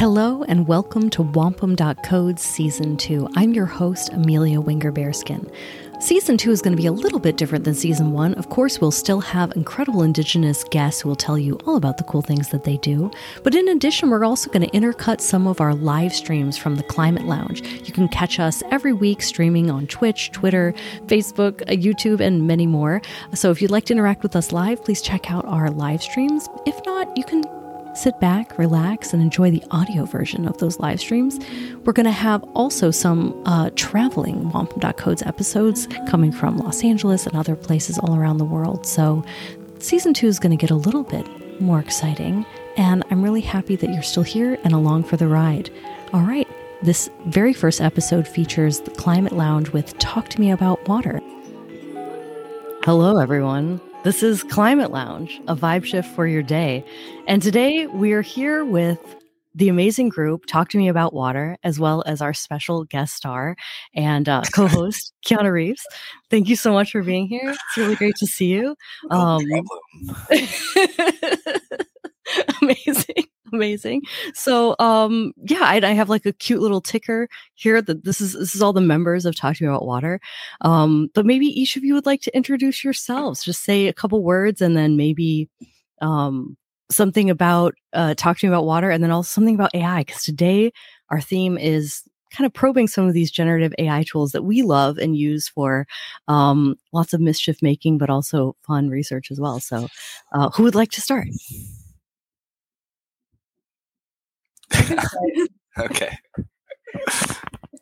Hello and welcome to Wampum.Code's Season 2. I'm your host, Amelia Winger Bearskin. Season 2 is going to be a little bit different than Season 1. Of course, we'll still have incredible Indigenous guests who will tell you all about the cool things that they do. But in addition, we're also going to intercut some of our live streams from the Climate Lounge. You can catch us every week streaming on Twitch, Twitter, Facebook, uh, YouTube, and many more. So if you'd like to interact with us live, please check out our live streams. If not, you can sit back, relax, and enjoy the audio version of those live streams. We're going to have also some uh, traveling Wampum.Codes episodes coming from Los Angeles and other places all around the world. So season two is going to get a little bit more exciting. And I'm really happy that you're still here and along for the ride. All right, this very first episode features the Climate Lounge with Talk to Me About Water. Hello, everyone. This is Climate Lounge, a vibe shift for your day. And today we are here with the amazing group, Talk to Me About Water, as well as our special guest star and uh, co host, Keanu Reeves. Thank you so much for being here. It's really great to see you. Um, amazing amazing. So um yeah I, I, have like a cute little ticker here that this is this is all the members of talk to me about water. Um but maybe each of you would like to introduce yourselves. Just say a couple words and then maybe um something about uh about water and then also something about ai because today our theme is kind of probing some of these generative ai tools that we love and use for um lots of mischief making but also fun research as well. So uh, who would like to start okay.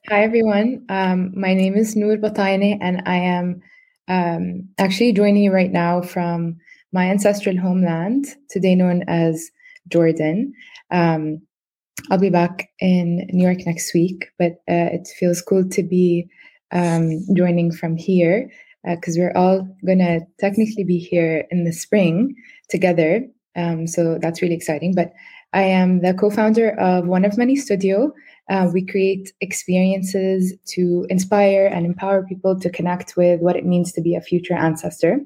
Hi, everyone. Um, my name is Noor Bataine, and I am um, actually joining you right now from my ancestral homeland, today known as Jordan. Um, I'll be back in New York next week, but uh, it feels cool to be um, joining from here because uh, we're all going to technically be here in the spring together. Um, so that's really exciting. But I am the co founder of One of Many Studio. Uh, we create experiences to inspire and empower people to connect with what it means to be a future ancestor.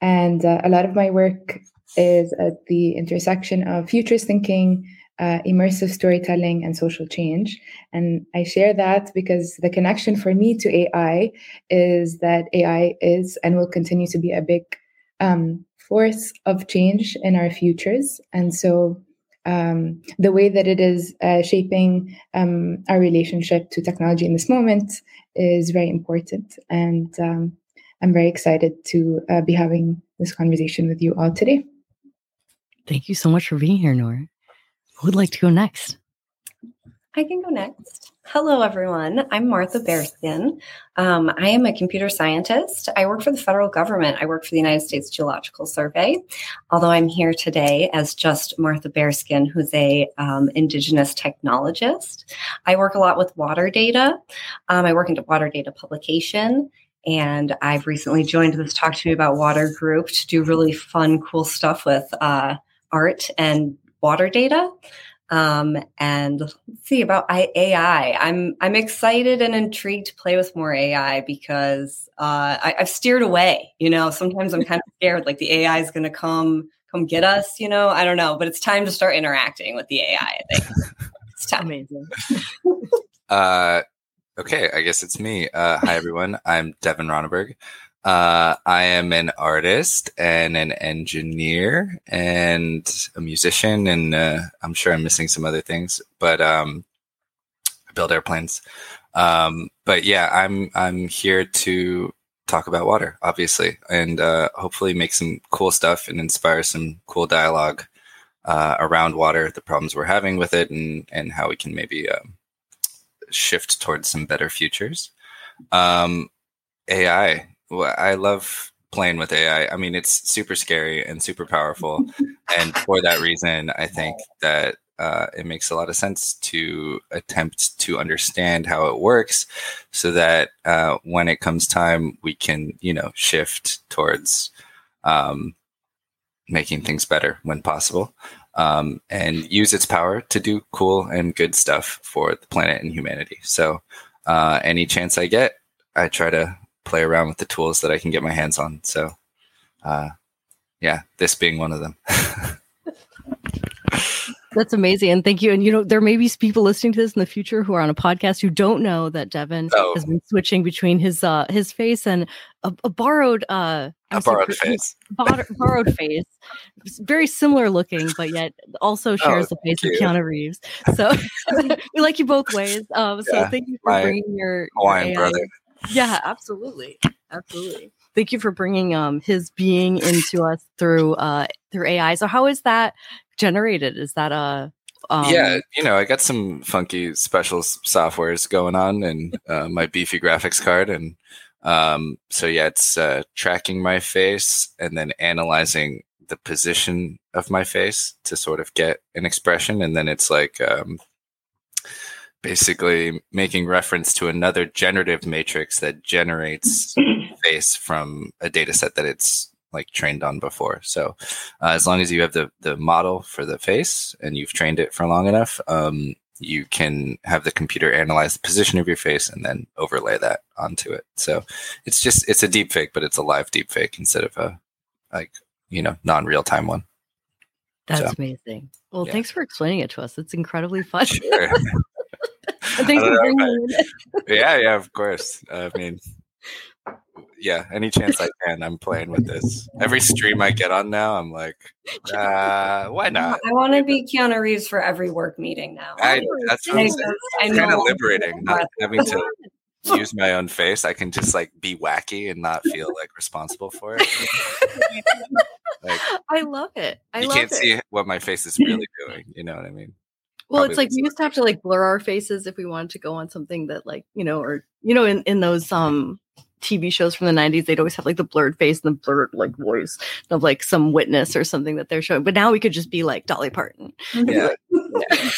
And uh, a lot of my work is at the intersection of futures thinking, uh, immersive storytelling, and social change. And I share that because the connection for me to AI is that AI is and will continue to be a big um, force of change in our futures. And so um, the way that it is uh, shaping um, our relationship to technology in this moment is very important. And um, I'm very excited to uh, be having this conversation with you all today. Thank you so much for being here, Nora. Who would like to go next? I can go next. Hello, everyone. I'm Martha Bearskin. Um, I am a computer scientist. I work for the federal government. I work for the United States Geological Survey. Although I'm here today as just Martha Bearskin, who's a um, Indigenous technologist. I work a lot with water data. Um, I work into water data publication. And I've recently joined this Talk to Me About Water group to do really fun, cool stuff with uh, art and water data. Um, and let's see about AI. I'm I'm excited and intrigued to play with more AI because uh, I, have steered away. You know, sometimes I'm kind of scared, like the AI is going to come come get us. You know, I don't know, but it's time to start interacting with the AI. I think it's time. Amazing. uh, okay, I guess it's me. Uh, hi everyone. I'm Devin Ronneberg. Uh, I am an artist and an engineer and a musician, and uh, I'm sure I'm missing some other things, but um, I build airplanes. Um, but yeah, I'm I'm here to talk about water, obviously, and uh, hopefully make some cool stuff and inspire some cool dialogue uh, around water, the problems we're having with it, and and how we can maybe um, shift towards some better futures. Um, AI I love playing with AI. I mean, it's super scary and super powerful, and for that reason, I think that uh, it makes a lot of sense to attempt to understand how it works, so that uh, when it comes time, we can, you know, shift towards um, making things better when possible. Um, and use its power to do cool and good stuff for the planet and humanity. So, uh, any chance I get, I try to play around with the tools that I can get my hands on. So, uh, yeah, this being one of them. That's amazing. And thank you. And you know, there may be people listening to this in the future who are on a podcast who don't know that Devin Oh. has been switching between his uh his face and a, a borrowed uh A borrowed face. Borrowed, borrowed face. Very similar looking, but yet also shares the face Oh, of. Keanu Reeves. So we like you both ways. Um so Yeah, thank you for bringing your, Hawaiian AI brother. Yeah, absolutely. Absolutely. Thank you for bringing um his being into us through uh through AI. So how is that generated? Is that a um yeah, you know, I got some funky special softwares going on and uh, my beefy graphics card, and um, so yeah, it's uh, tracking my face and then analyzing the position of my face to sort of get an expression, and then it's like um, basically making reference to another generative matrix that generates face from a data set that it's like trained on before. So uh, as long as you have the the model for the face and you've trained it for long enough, um, you can have the computer analyze the position of your face and then overlay that onto it. So it's just it's a deep fake, but it's a live deep fake instead of a like you know non real time one. That's So, amazing. Well, yeah. thanks for explaining it to us. It's incredibly fun. Sure. And thanks for know bringing it. yeah, yeah, of course. I mean, yeah, any chance I can, I'm playing with this. Every stream I get on now, I'm like, uh, why not? I want to be Keanu Reeves for every work meeting now. I, that's what I'm saying. It's kind of liberating not having to use my own face. I can just like be wacky and not feel like responsible for it. Like I love it. I you love can't it. see what my face is really doing. You know what I mean? Well, it's like we used to have to like blur our faces if we wanted to go on something that like, you know, or you know, in, in those um TV shows from the 90s, they'd always have like the blurred face and the blurred like voice of like some witness or something that they're showing. But now we could just be like Dolly Parton. Yeah.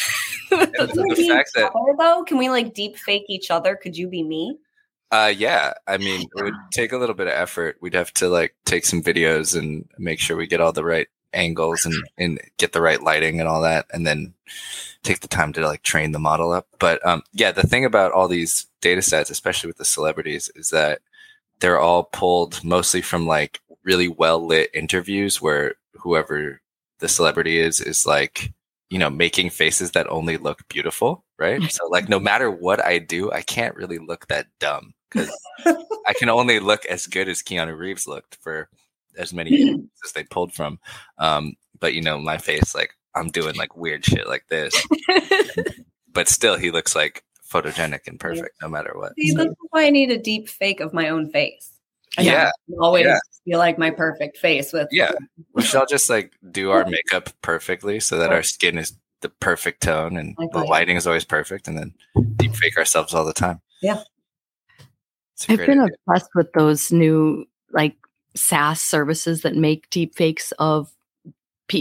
And That's the Can we fact that other, though, can we like deep fake each other? Could you be me? Uh, yeah. I mean, it would take a little bit of effort. We'd have to like take some videos and make sure we get all the right angles and, and get the right lighting and all that, and then take the time to like train the model up. But um, yeah, the thing about all these data sets, especially with the celebrities, is that they're all pulled mostly from like really well lit interviews where whoever the celebrity is is like you know making faces that only look beautiful right so like no matter what i do i can't really look that dumb because i can only look as good as keanu reeves looked for as many as they pulled from um but you know my face like i'm doing like weird shit like this but still he looks like photogenic and perfect no matter what See, that's why I need a deep fake of my own face. I Yeah, always yeah. feel like my perfect face with Yeah. we shall just like do our makeup perfectly so that our skin is the perfect tone and the lighting is always perfect and then deep fake ourselves all the time. Yeah. It's a I've been idea. obsessed with those new like SaaS services that make deep fakes of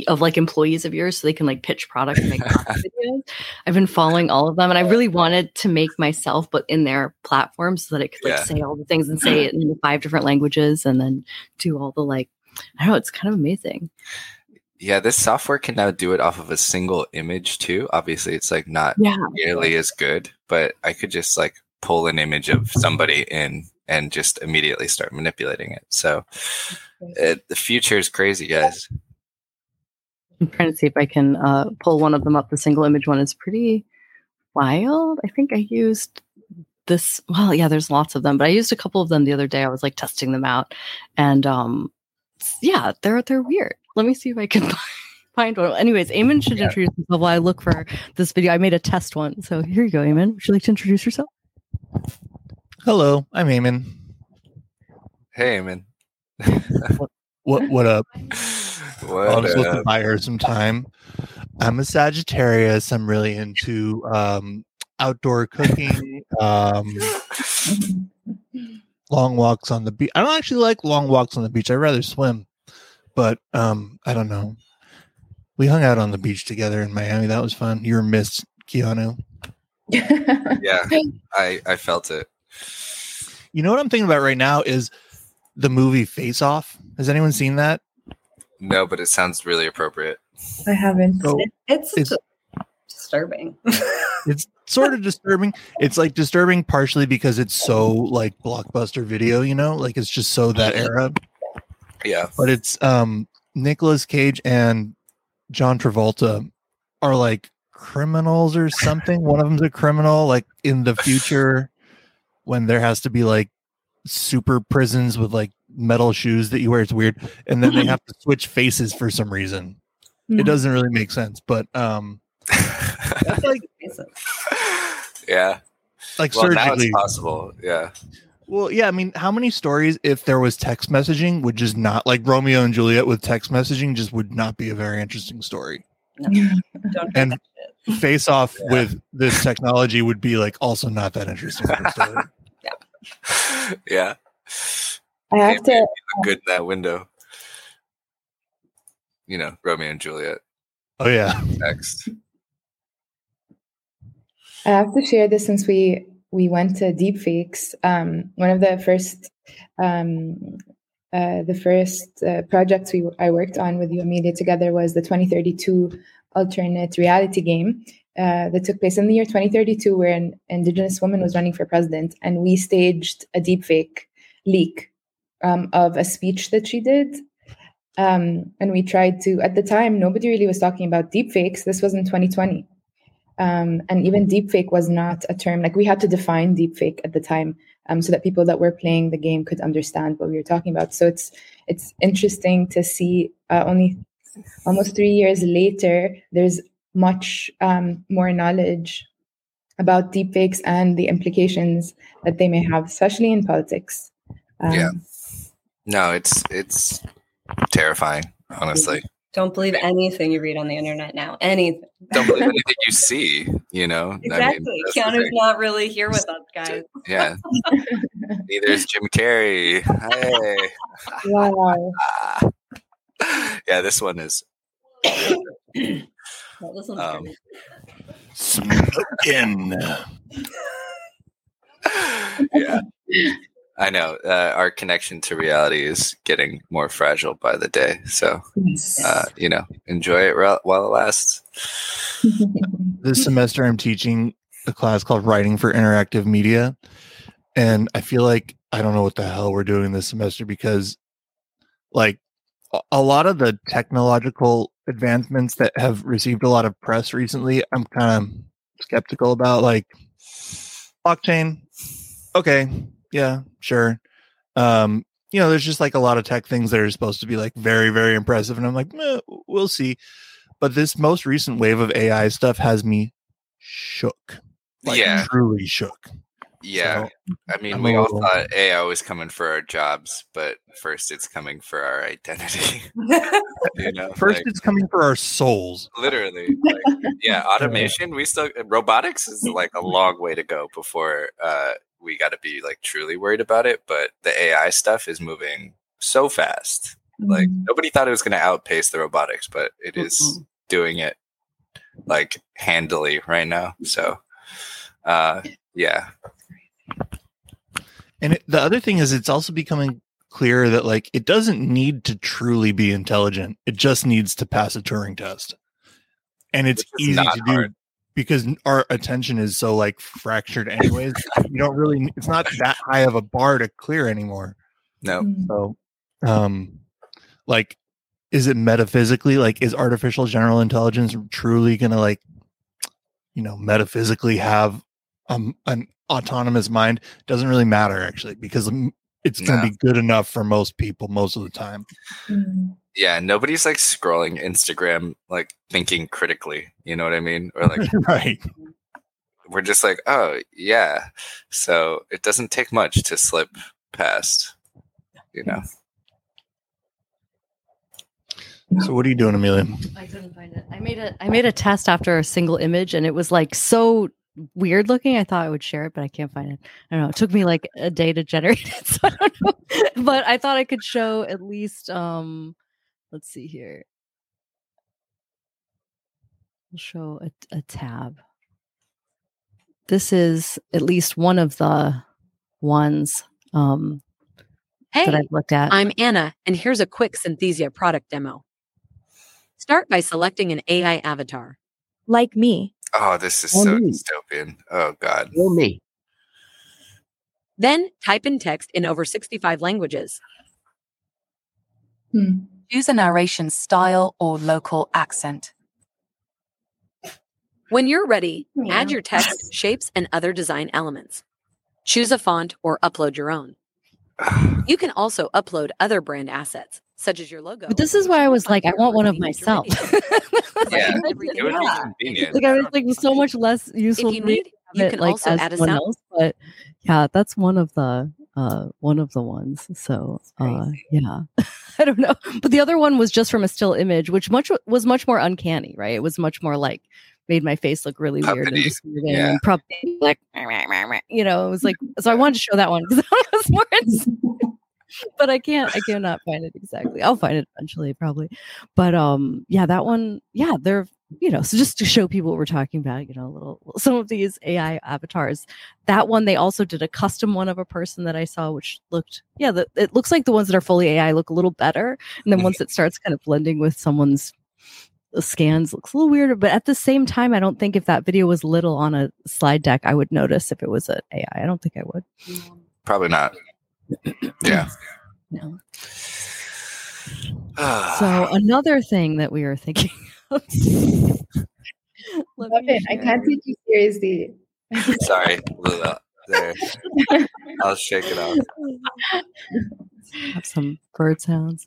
of like employees of yours so they can like pitch products and make videos. I've been following all of them and I really wanted to make myself but in their platform so that it could like Yeah. say all the things and say it in five different languages and then do all the like I don't know, it's kind of amazing. Yeah, this software can now do it off of a single image too. Obviously, it's like not Yeah. nearly as good, but I could just like pull an image of somebody in and just immediately start manipulating it. So it, the future is crazy, guys. I'm trying to see if I can uh, pull one of them up. The single image one is pretty wild. I think I used this. Well, yeah, there's lots of them, but I used a couple of them the other day. I was like testing them out, and um, yeah, they're they're weird. Let me see if I can find one. Anyways, Eamon should Yeah. introduce himself while I look for this video. I made a test one, so here you go, Eamon. Would you like to introduce yourself? Hello, I'm Eamon. Hey, man. What what up? What I'm supposed to buy her some time. I'm a Sagittarius. I'm really into um, outdoor cooking, um, long walks on the beach. I don't actually like long walks on the beach. I'd rather swim, but um, I don't know. We hung out on the beach together in Miami. That was fun. You were Miss Keanu. Yeah, I I felt it. You know what I'm thinking about right now is the movie Face Off. Has anyone seen that? No, but it sounds really appropriate. I haven't. So It- it's, It's- disturbing. it's sort of disturbing. It's like disturbing partially because it's so like blockbuster video, you know, like it's just so that era. Yeah. But it's um Nicolas Cage and John Travolta are like criminals or something. One of them's a criminal. Like in the future, when there has to be like super prisons with like metal shoes that you wear, it's weird. And then they have to switch faces for some reason. It doesn't really make sense, but um, that's like yeah. like Well, surgically. it's possible. Yeah. Well, yeah, I mean, how many stories if there was text messaging would just not like Romeo and Juliet with text messaging just would not be a very interesting story. No, don't do And- that shit. Face off Yeah. with this technology would be like also not that interesting. yeah. yeah. I have to. look good in that window. You know, Romeo and Juliet oh yeah. Next. I have to share this since we we went to deepfakes. Um, one of the first um, uh, the first uh, projects we I worked on with you Amelia together was the 2032 alternate reality game uh, that took place in the year 2032, where an Indigenous woman was running for president, and we staged a deepfake leak um, of a speech that she did. Um, and we tried to, at the time, nobody really was talking about deepfakes. This was in 2020 um, and even deepfake was not a term like we had to define deepfake at the time um, so that people that were playing the game could understand what we were talking about so it's it's interesting to see uh, only almost three years later there's much um, more knowledge about deepfakes and the implications that they may have especially in politics um, Yeah. No, it's it's terrifying, honestly. Don't believe anything you read on the internet now. Anything. Don't believe anything you see, you know? Exactly. that's the Keanu's not really here with us, guys. Yeah. Neither is Jim Carrey. Hey. wow yeah, this one is Well, this one's Um. Smoking. yeah. I know. Uh, our connection to reality is getting more fragile by the day. So, uh, you know, enjoy it while while it lasts. this semester I'm teaching a class called Writing for Interactive Media. And I feel like I don't know what the hell we're doing this semester because like a- lot of the technological advancements that have received a lot of press recently, I'm kind of skeptical about like blockchain. Okay, yeah, sure. Um, you know, there's just like a lot of tech things that are supposed to be like very, very impressive, and I'm like, "Meh, we'll see. But this most recent wave of AI stuff has me shook. Like Yeah. truly shook. Yeah. So, I mean, I'm we all little- thought AI was coming for our jobs, but first it's coming for our identity. you know, first, like, it's coming for our souls. literally. Like, yeah, automation. We still robotics is like a long way to go before uh, we got to be like truly worried about it. But the AI stuff is moving so fast. Like nobody thought it was going to outpace the robotics, but it is Mm-mm. doing it like handily right now. So, uh, yeah, And it, the other thing is, it's also becoming clear that like it doesn't need to truly be intelligent. It just needs to pass a Turing test, and it's easy not to do because our attention is so like fractured. Anyways, you don't really. It's not that high of a bar to clear anymore. no, So, um, like, is it metaphysically like is artificial general intelligence truly gonna like, you know, metaphysically have um an autonomous mind? Doesn't really matter actually because mm, it's gonna No. be good enough for most people most of the time. Mm. yeah, nobody's like scrolling Instagram like thinking critically. You know what I mean? Or like right. we're just like, oh yeah. So it doesn't take much to slip past. You know, So what are you doing, Amelia? I couldn't find it. I made a I made a test after a single image and it was like so weird looking. I thought I would share it, but I can't find it. I don't know. It took me like a day to generate it. So I don't know. But I thought I could show at least um let's see here. I'll show a, a tab. This is at least one of the ones um Hey, that I've looked at. I'm Anna, and here's a quick Synthesia product demo. Start by selecting an AI avatar. Like me. Oh, this is Oh, so neat. dystopian. Oh god. Or me. Then type in text in over 65 languages. Hmm. Choose a narration style or local accent. When you're ready, add your text, shapes, and other design elements. Choose a font or upload your own. You can also upload other brand assets, such as your logo. But this is why I was like, I want one of myself. Yeah, It would be convenient. like I was like so much less If useful you need, you have it, can like, also add a someone sound. else, but yeah, that's one of the uh one of the ones. So uh yeah. I don't know. But the other one was just from a still image, which much was much more uncanny, right? It was much more like made my face look really weird and Puppety. disfiguring Yeah. and prob- like you know, it was like so I wanted to show that one because that was more ins- but I can't I cannot find it exactly. I'll find it eventually probably. But um yeah, that one, yeah, they're you know, so just to show people what we're talking about, you know, little some of these AI avatars. That one, they also did a custom one of a person that I saw, which looked, yeah, the, it looks like the ones that are fully AI look a little better, and then once it starts kind of blending with someone's uh, scans, looks a little weirder. But at the same time, I don't think if that video was little on a slide deck, I would notice if it was an AI. I don't think I would. Probably not. Yeah. No. So another thing that we are thinking of. Love it. I can't take you seriously. Sorry, Lula. There. I'll shake it off. have some bird sounds.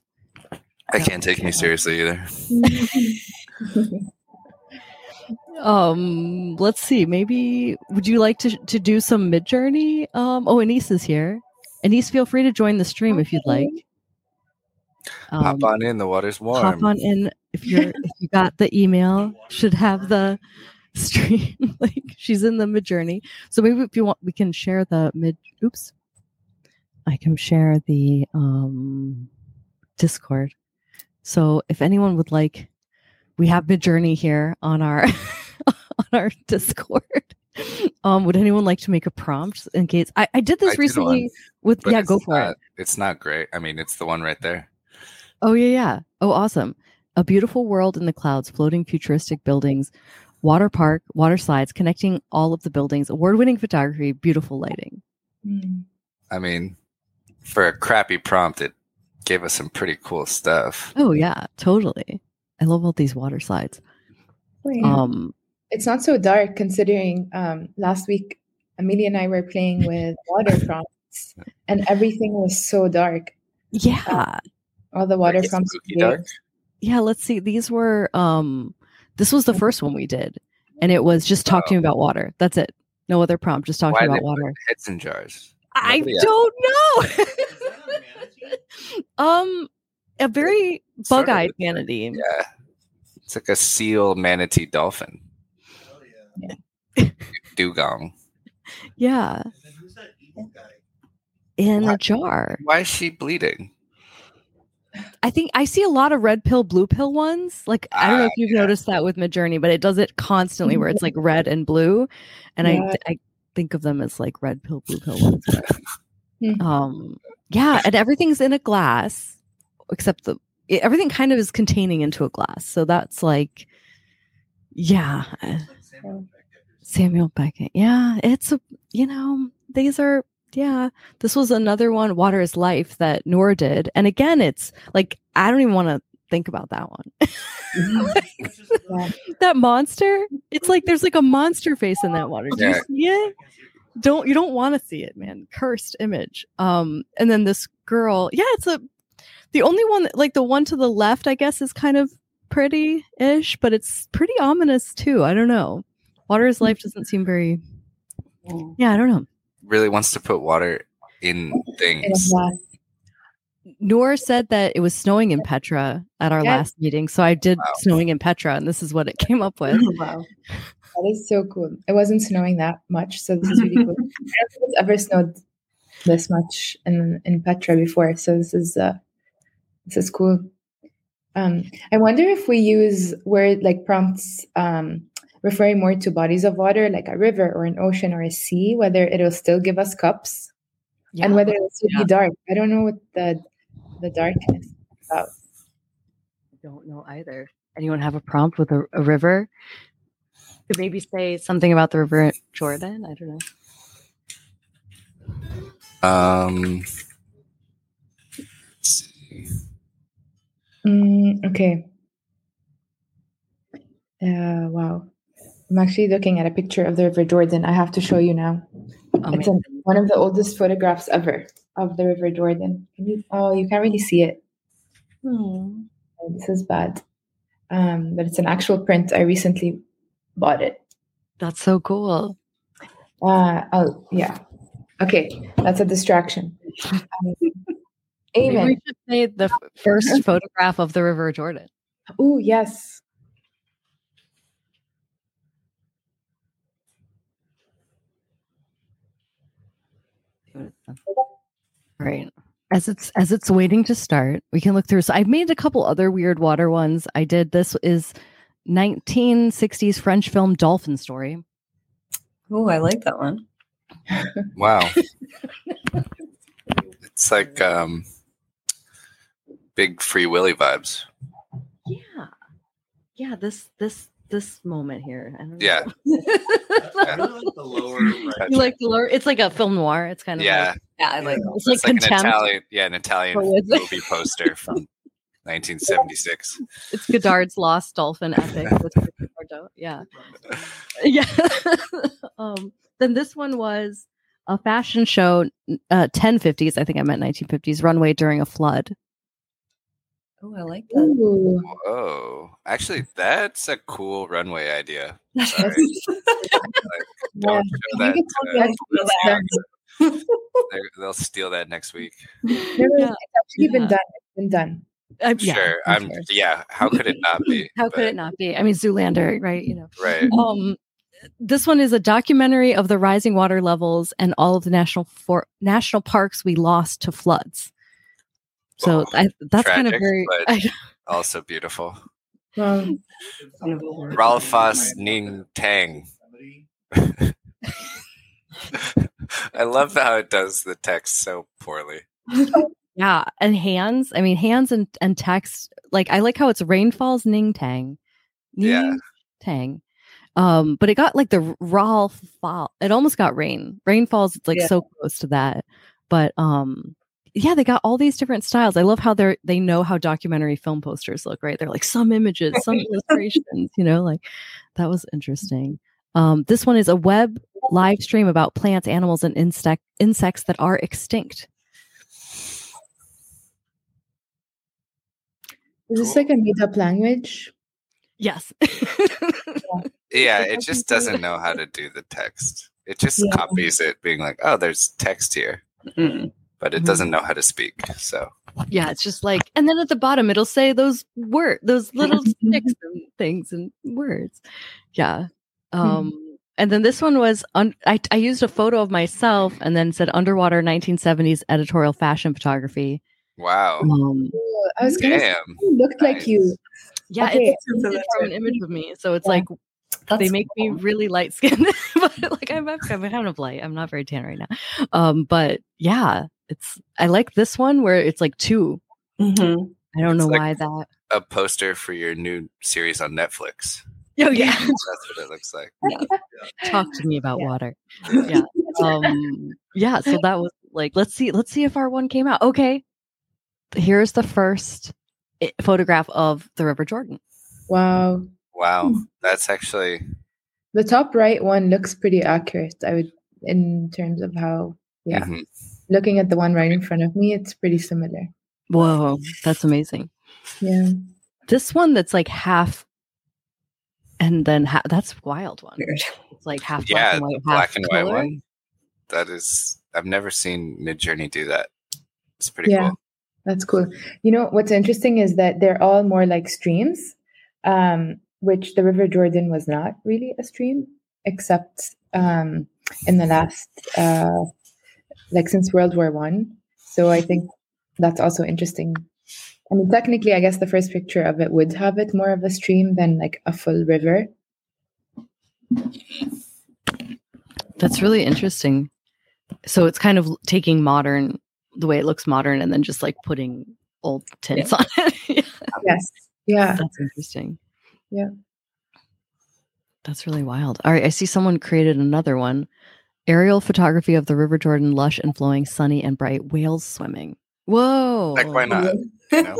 I can't take me seriously either. Um, let's see. Maybe would you like to to do some Midjourney? Um, oh, Anise is here. Anise, feel free to join the stream if you'd like. Um, Hop on in. The water's warm. hop on in if you're if you got the email. Should have the stream like she's in the Midjourney. So maybe if you want, we can share the mid. Oops, I can share the um Discord. So if anyone would like, we have Midjourney here on our on our Discord. Um, would anyone like to make a prompt in case I, I did this I did recently one, with yeah, go for not- it. It's not great. I mean, it's the one right there. Oh yeah, yeah. Oh, awesome. A beautiful world in the clouds, floating futuristic buildings, water park, water slides, connecting all of the buildings, award-winning photography, beautiful lighting. Mm. I mean, for a crappy prompt, it gave us some pretty cool stuff. Oh yeah, totally. I love all these water slides. Oh, yeah. Um, it's not so dark considering um, last week Amelia and I were playing with water prompts and everything was so dark. yeah, All the water Like prompts. dark. yeah. Let's see. These were um, this was the first one we did, and it was just talk to me about water. That's it. No other prompt. Just talk Why they about water. put heads in jars? I Nobody don't know. um, a very bug-eyed is. manatee. Yeah. It's like a seal manatee dolphin. Dugong. Yeah, in a jar. Why is she bleeding? I think I see a lot of red pill, blue pill ones. Like I don't know Ah, if you've yeah. noticed that with Midjourney, but it does it constantly where it's like red and blue, and Yeah. I I think of them as like red pill, blue pill ones. but, Hmm. um, yeah, and everything's in a glass except the it- everything kind of is containing into a glass. So that's like, yeah, Samuel Beckett. Yeah, it's a you know these are yeah. This was another one. Water is life that Noor did, and again, it's like I don't even want to think about that one. Yeah. that monster. It's like there's like a monster face in that water. Do Yeah. you see it? Don't you don't want to see it, man. Cursed image. Um, and then this girl. Yeah, it's a the only one that, like the one to the left, I guess, is kind of pretty-ish, but it's pretty ominous too. I don't know. Water is life doesn't seem very. Yeah, I don't know. Really wants to put water in In things. glass. Noor said that it was snowing in Petra at our Yeah. last meeting, so I did Wow. snowing in Petra, and this is what it came up with. wow. That is so cool. It wasn't snowing that much, so this is really cool. I don't think it's ever snowed this much in in Petra before, so this is uh this is cool. Um, I wonder if we use word like prompts um, referring more to bodies of water, like a river or an ocean or a sea, whether it'll still give us cups and whether it'll still Yeah. be dark. I don't know what the the darkness is about. I don't know either. Anyone have a prompt with a, a river? Could maybe say something about the river Jordan. I don't know. Um. Mm, okay. Uh, wow. I'm actually looking at a picture of the River Jordan. I have to show you now. It's a, one of the oldest photographs ever of the River Jordan. Can you? Oh, you can't really see it. Hmm. Oh, This is bad. Um, but it's an actual print. I recently bought it. That's so cool. Uh, oh, yeah. Okay, that's a distraction. Um, Amen. we should say the first photograph of the River Jordan. Oh, yes. Right. As it's as it's waiting to start, we can look through. So I've made a couple other weird water ones. I did this is 1960s French film Dolphin Story. Oh, I like that one. Wow. it's like um big free willy vibes. Yeah. Yeah, this this this moment here. I don't Yeah. know. I really like the lower right. you like the lure? It's like a film noir. It's kind of Yeah. like, Yeah, I like it's like It's like an. Italian yeah, an Italian is movie poster from 1976. It's Godard's Lost Dolphin epic. with Yeah. Yeah. um, then this one was a fashion show, uh, 1050s. I think I meant 1950s runway during a flood. Oh, I like that. Ooh. Whoa. Actually, that's a cool runway idea. That's- Sorry. Yeah. Don't show I that. think it's to- something that's done. they're- they'll steal that next week. No, no, Yeah. It's actually Yeah. been done. It's been done. Uh, yeah, sure. I'm I'm sure. yeah, how could it not be? How could it not be? I mean, Zoolander, right? You know. Right. Um, this one is a documentary of the rising water levels and all of the national for national parks we lost to floods. So Oh, I, that's kind of very. but- Also beautiful. Um, Ralphas Ning Tang. I love how it does the text so poorly. Yeah, and hands. I mean, hands and and text. Like I like how it's rainfalls Ning Tang, Yeah. Tang. Um, but it got like the raw fall. It almost got rain. Rainfalls. It's like Yeah. so close to that. But um, yeah, they got all these different styles. I love how they're they know how documentary film posters look. Right? They're like some images, some illustrations. You know, like that was interesting. Um, this one is a web live stream about plants, animals, and insect insects that are extinct. is this like a made up language? Yes. Yeah, Like, it just doesn't know how to do the text. It just Yeah. copies it, being like, "Oh, there's text here," Mm. But it Mhm. doesn't know how to speak. So yeah, it's just like, and then at the bottom it'll say those word, those little sticks and things and words. Yeah. Um, and then this one was un- I, I used a photo of myself and then said underwater 1970s editorial fashion photography. wow, Um, I was gonna say damn, you like you. yeah, Okay. it's it's from an image of me, so it's Yeah. like That's they make me really light skinned, but like I'm, I'm kind of light. I'm not very tan right now. Um, but yeah, it's I like this one where it's like two. Mhm. I don't It's know like- why that. a poster for your new series on Netflix. Oh yeah. That's what it looks like. talk to me about Yeah. water yeah um yeah so that was like let's see let's see if our one came out okay here's the first photograph of the river jordan Wow. Wow, that's actually The top right one looks pretty accurate. I would, in terms of how, yeah. mhm. Looking at the one right in front of me, it's pretty similar. whoa that's amazing Yeah. this one that's like half and then ha- that's wild one Weird. it's like half black yeah, and white the black half and white one. That is, I've never seen Midjourney do that. It's pretty Yeah. cool. That's cool. You know what's interesting is that they're all more like streams, um, which the River Jordan was not really a stream, except um, in the last, uh, like since World War One. So I think that's also interesting. I mean, technically, I guess the first picture of it would have it more of a stream than like a full river. that's really interesting so it's kind of taking modern the way it looks modern and then just like putting old tints on it Yeah. Yes. Yeah. That's interesting. Yeah. That's really wild. All right. I see someone created another one aerial photography of the River Jordan, lush and flowing, sunny and bright, whales swimming. Whoa. Like, why not? You know?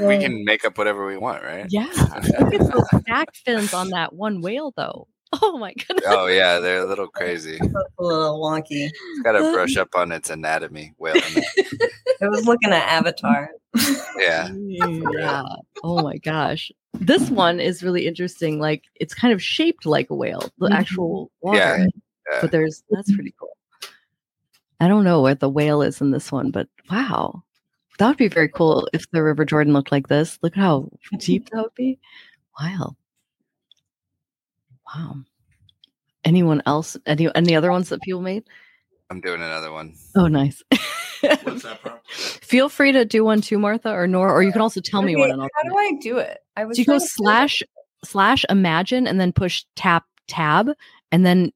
we can make up whatever we want, right? Yeah. Look at those back fins on that one whale, though. Oh my goodness. Oh yeah, they're a little crazy. A little wonky. It's got to brush up on its anatomy. Whale anatomy. I was looking at Avatar. Yeah. yeah. Oh my gosh. This one is really interesting. Like it's kind of shaped like a whale, the Mhm. actual water. Yeah. Yeah. But there's that's pretty cool. I don't know where the whale is in this one, but wow. That would be very cool if the River Jordan looked like this. Look at how deep that would be. Wow. Wow. Anyone else? Any any other ones that people made? I'm doing another one. Oh, nice. What's that from? Feel free to do one too, Martha or Nora, or you can also tell me Okay, one. And How do do. I do it? I was So you go trying to slash slash imagine and then push tap tab and then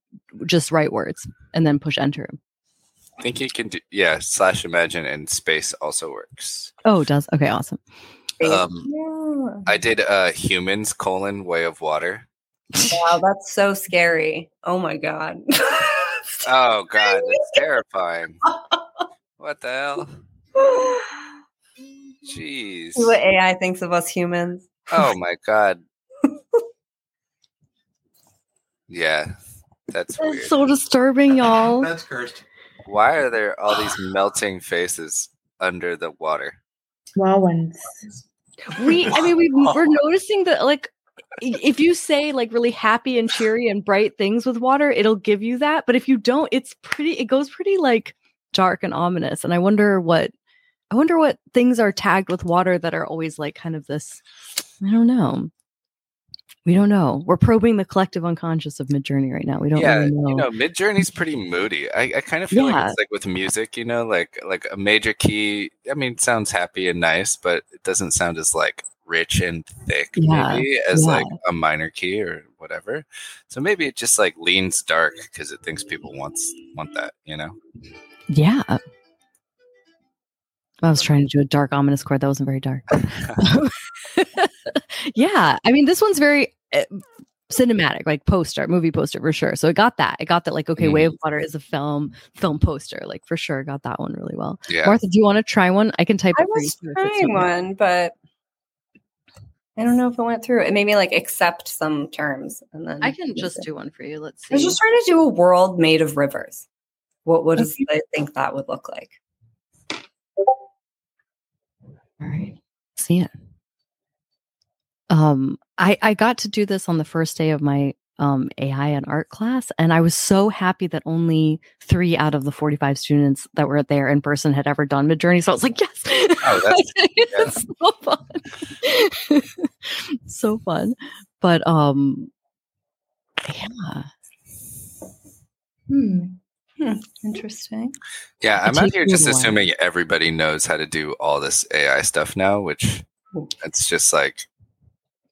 just write words and then push enter. I think you can do yeah. Slash imagine and space also works. Oh, it does okay, awesome. Um, Yeah. I did uh humans colon way of water. Wow, that's so scary. Oh my god. Oh god, it's terrifying. What the hell? Jeez. See what AI thinks of us humans. Oh my god. Yeah, that's weird. So disturbing, y'all. That's cursed. Why are there all these melting faces under the water? Wow ones. we I mean we we're noticing that like if you say like really happy and cheery and bright things with water, it'll give you that. But if you don't, it's pretty it goes pretty like dark and ominous. And I wonder what I wonder what things are tagged with water that are always like kind of this I don't know. We don't know. We're probing the collective unconscious of Midjourney right now. We don't yeah, really know. you know, Midjourney's pretty moody. I, I kind of feel Yeah. like it's like with music, you know, like like a major key. I mean, it sounds happy and nice, but it doesn't sound as like rich and thick, Yeah, maybe as yeah. like a minor key or whatever. So maybe it just like leans dark because it thinks people wants want that, you know. yeah. I was trying to do a dark ominous chord. That wasn't very dark. yeah, I mean, this one's very uh, cinematic, like poster, movie poster for sure. So it got that. It got that. Like, okay, Way of Water is a film, film poster. Like for sure, got that one really well. yeah, Martha, do you want to try one? I can type I it for was too if trying one, but I don't know if it went through. It made me like accept some terms, and then I can just it. do one for you. Let's see. I was just trying to do a world made of rivers. What what does I think that would look like? All right. See it. Um, I I got to do this on the first day of my um AI and art class, and I was so happy that only three out of the forty five students that were there in person had ever done Midjourney. So I was like, yes, Oh, that's- so fun, so fun. But um, yeah, Hmm. Interesting. yeah. I'm out here just assuming everybody knows how to do all this AI stuff now, which it's just like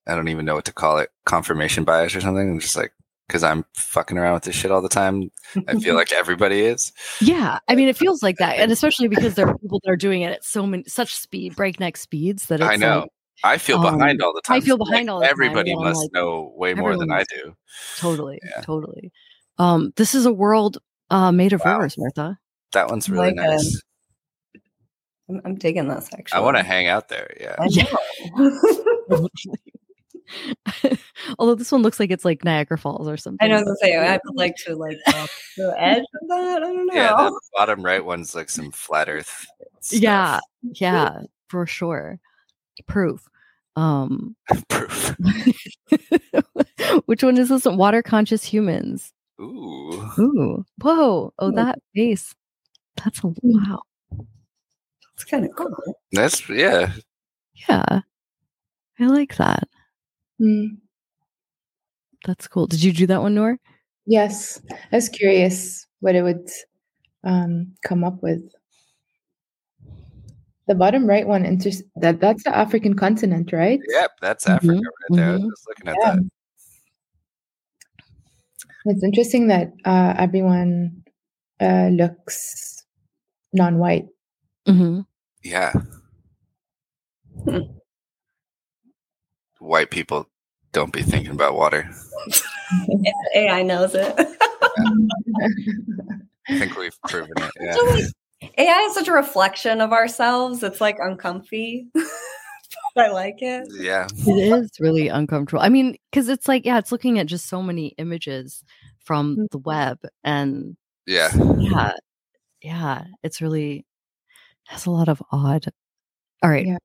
I don't even know what to call it, confirmation bias or something. I'm just like because I'm fucking around with this shit all the time. I feel like everybody is. yeah. I mean, it feels like that, and especially because there are people that are doing it at so many such speed, breakneck speeds that it's I know. like, I feel Um, behind all the time. I feel so, like, behind all the time, Everybody must like, know way more than I do. totally Yeah. totally um this is a world uh made of Wow. rivers martha That one's really Like nice. I'm, I'm digging this actually. I want to hang out there. Yeah. Yeah. although this one looks like it's like niagara falls or something I know to say I would like to like the edge of that. I don't know. Yeah, the bottom right one's like some flat Earth. stuff. yeah yeah for sure proof um proof. which one is this water conscious humans Ooh, ooh whoa oh Ooh. that face that's a wow It's kind of cool. that's yeah. yeah i like that Hmm. that's cool did you do that one Noor Yes, I was curious what it would um, come up with. The bottom right one, inter- that that's the African continent, right? Yep, that's Africa Mhm, right there. I was mhm. just looking at Yeah. that. It's interesting that uh, everyone uh, looks non-white. mm-hmm. Yeah. Hmm. White people don't be thinking about water. AI knows it. I think we've proven it. Yeah. AI is such a reflection of ourselves. It's like uncomfy. I like it. Yeah. It is really uncomfortable. I mean, because it's like, yeah, it's looking at just so many images from the web, and Yeah. yeah, yeah, it's really has a lot of odd. All right, Yeah.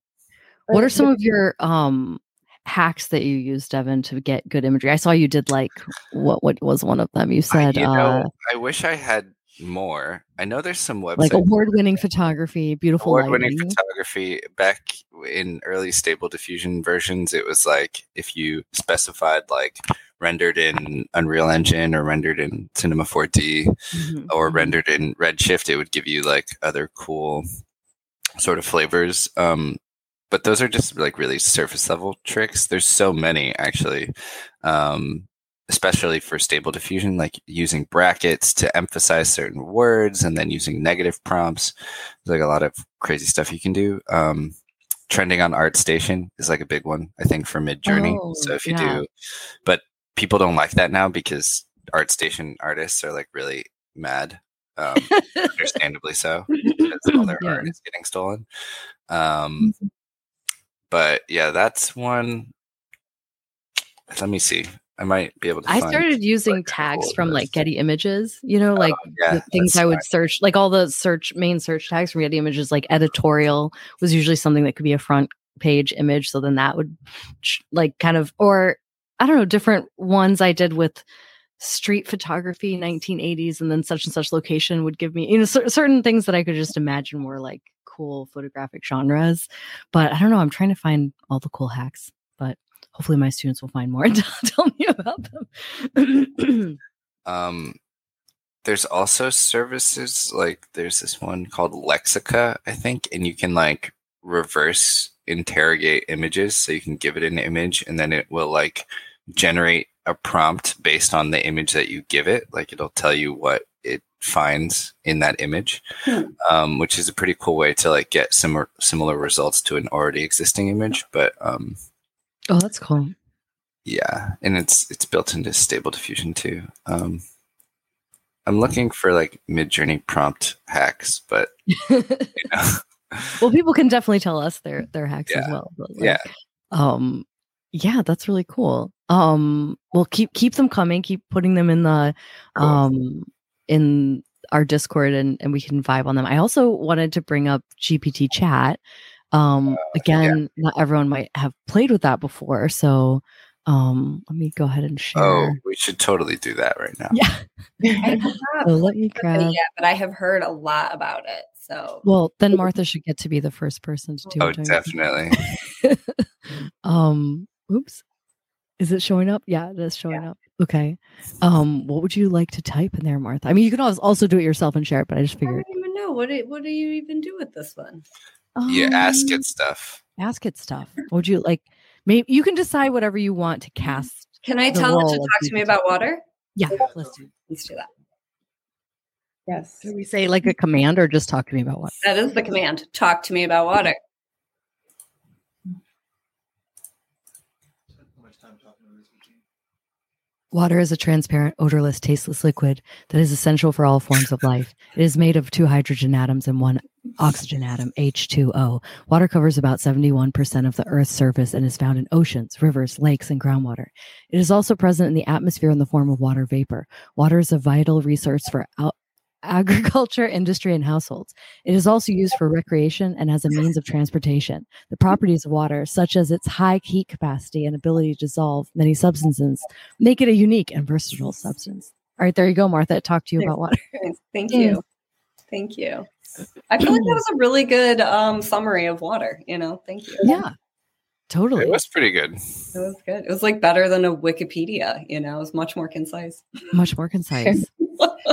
what are some of your um hacks that you use, Devin, to get good imagery? I saw you did like what what was one of them? You I, said you know, uh, I wish I had more. I know there's some websites. like award winning photography, beautiful award-winning lighting. photography back in early stable diffusion versions it was like if you specified like rendered in unreal engine or rendered in cinema 4d Mhm, or mhm. rendered in redshift it would give you like other cool sort of flavors um but those are just like really surface level tricks there's so many actually um especially for stable diffusion like using brackets to emphasize certain words and then using negative prompts there's like a lot of crazy stuff you can do um trending on artstation is like a big one i think for Midjourney Oh, so if you yeah. do but people don't like that now because artstation artists are like really mad um understandably so because all their Yeah. art is getting stolen. Um, but yeah, that's one. Let me see. I might be able to. I started using tags from like. Getty Images, you know, oh, like yeah, the things I would smart. search, like all the search main search tags from Getty Images, like editorial was usually something that could be a front page image. So then that would like kind of, or I don't know, different ones I did with street photography, 1980s, and then such and such location would give me, you know, cer- certain things that I could just imagine were like cool photographic genres. But I don't know, I'm trying to find all the cool hacks, hopefully my students will find more and tell me about them. Um, there's also services like there's this one called Lexica, I think, and you can like reverse interrogate images. So you can give it an image and then it will like generate a prompt based on the image that you give it. Like it'll tell you what it finds in that image, Hmm. um, which is a pretty cool way to like get similar similar results to an already existing image. But um, oh, that's cool. yeah, and it's it's built into Stable Diffusion too. Um, I'm looking for like Midjourney prompt hacks, but you know, well, people can definitely tell us their their hacks as well. Like, Yeah. Um. Yeah, that's really cool. Um. Well, keep keep them coming. Keep putting them in the Cool. um in our Discord, and and we can vibe on them. I also wanted to bring up GPT Chat. Um. Again, not everyone might have played with that before, so um. Let me go ahead and share. oh, we should totally do that right now. Yeah. I have So let me played with it grab. yet, but I have heard a lot about it. So Well, then Martha should get to be the first person to do Oh, it. don't you think? definitely. um oops is it showing up yeah it is showing up okay um what would you like to type in there martha i mean you can always also do it yourself and share it but i just figured. I don't even know what do, what do you even do with this one? You ask um, it stuff. ask it stuff would you like maybe you can decide whatever you want to cast Can I tell it to talk to me about water? yeah let's do Let's do that. Yes. do we say like a command or just talk to me about water? That is the command. Talk to me about water. Water is a transparent, odorless, tasteless liquid that is essential for all forms of life. It is made of two hydrogen atoms and one oxygen atom, H2O. Water covers about 71% of the Earth's surface and is found in oceans, rivers, lakes, and groundwater. It is also present in the atmosphere in the form of water vapor. Water is a vital resource for out- agriculture, industry, and households. It is also used for recreation and as a means of transportation. The properties of water, such as its high heat capacity and ability to dissolve many substances, make it a unique and versatile substance. All right, there you go, Martha. Talk to you about water. Thank you. Thank you. I feel like that was a really good um, summary of water. You know, thank you. Yeah, totally. It was pretty good. It was good. It was like better than a Wikipedia. You know, it was much more concise. Much more concise.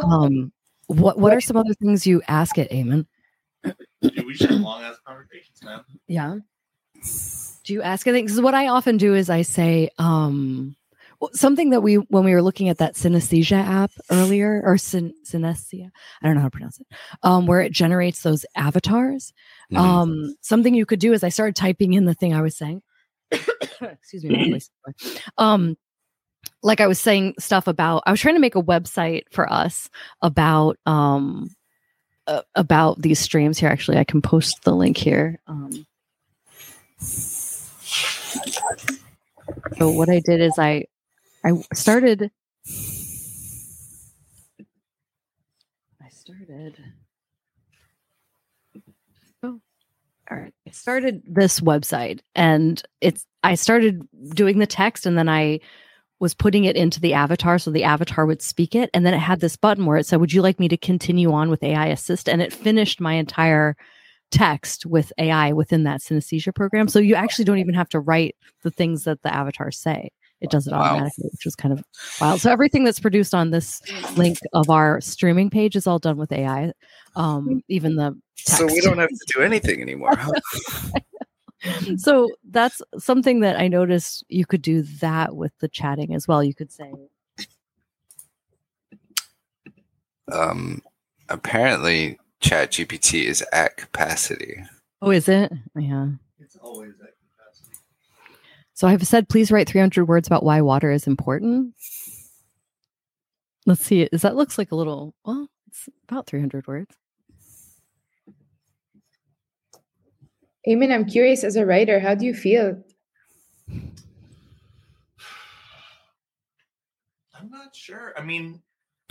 um, what What are some other things you ask it, Eamon? Dude, we should have long ass conversations, man. Yeah. Do you ask anything? Because what I often do is I say, um, well, something that we when we were looking at that synesthesia app earlier, or syn- synesthesia, I don't know how to pronounce it, um, where it generates those avatars. Um, something you could do is I started typing in the thing I was saying. Excuse me, my voice. Um, like I was saying stuff about, I was trying to make a website for us about um uh, about these streams here. Actually, I can post the link here. Um, So what I did is I I started I started Oh. All right. I started this website and it's I started doing the text and then I was putting it into the avatar so the avatar would speak it and then it had this button where it said would you like me to continue on with AI assist and it finished my entire text with AI within that synesthesia program. So you actually don't even have to write the things that the avatars say. It does it Wow. automatically, which was kind of wild. So everything that's produced on this link of our streaming page is all done with AI. Um, even the text. So we don't have to do anything anymore. huh? so that's something that I noticed you could do that with the chatting as well. You could say, um, apparently, ChatGPT is at capacity. "Oh, is it? Yeah." It's always at capacity. So I've said, please write 300 words about why water is important. Let's see. Is that looks like a little? Well, it's about 300 words. Amen. I'm curious as a writer, how do you feel? I'm not sure. I mean,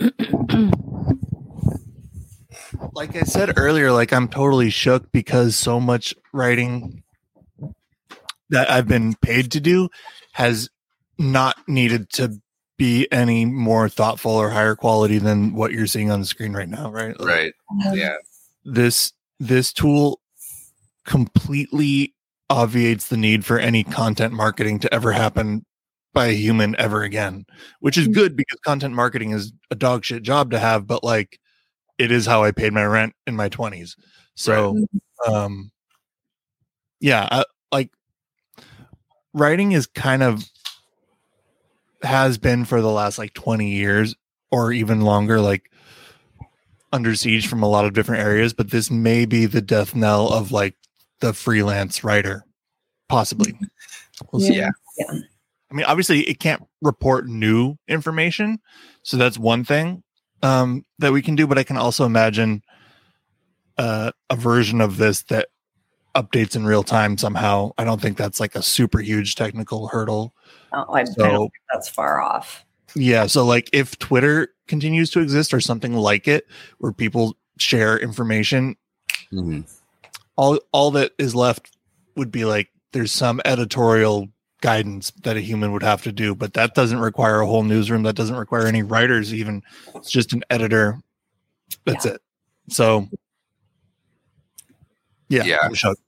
like I said earlier, like I'm totally shook because so much writing that I've been paid to do has not needed to be any more thoughtful or higher quality than what you're seeing on the screen right now, right? Like, Right. Yeah. This this tool completely obviates the need for any content marketing to ever happen by a human ever again, which is good because content marketing is a dog shit job to have, but like it is how I paid my rent in my 20s. So, um, yeah, I, like writing is kind of has been for the last like 20 years or even longer, like under siege from a lot of different areas, but this may be the death knell of like the freelance writer, possibly. We'll see. Yeah. I mean, obviously, it can't report new information, so that's one thing um, that we can do. But I can also imagine uh, a version of this that updates in real time somehow. I don't think that's like a super huge technical hurdle. Oh, I, I don't think that's far off. Yeah, so like if Twitter continues to exist or something like it, where people share information, Mhm. all all that is left would be like there's some editorial guidance that a human would have to do, but that doesn't require a whole newsroom. That doesn't require any writers. Even it's just an editor. That's it. So, yeah, Yeah. I'm shocked.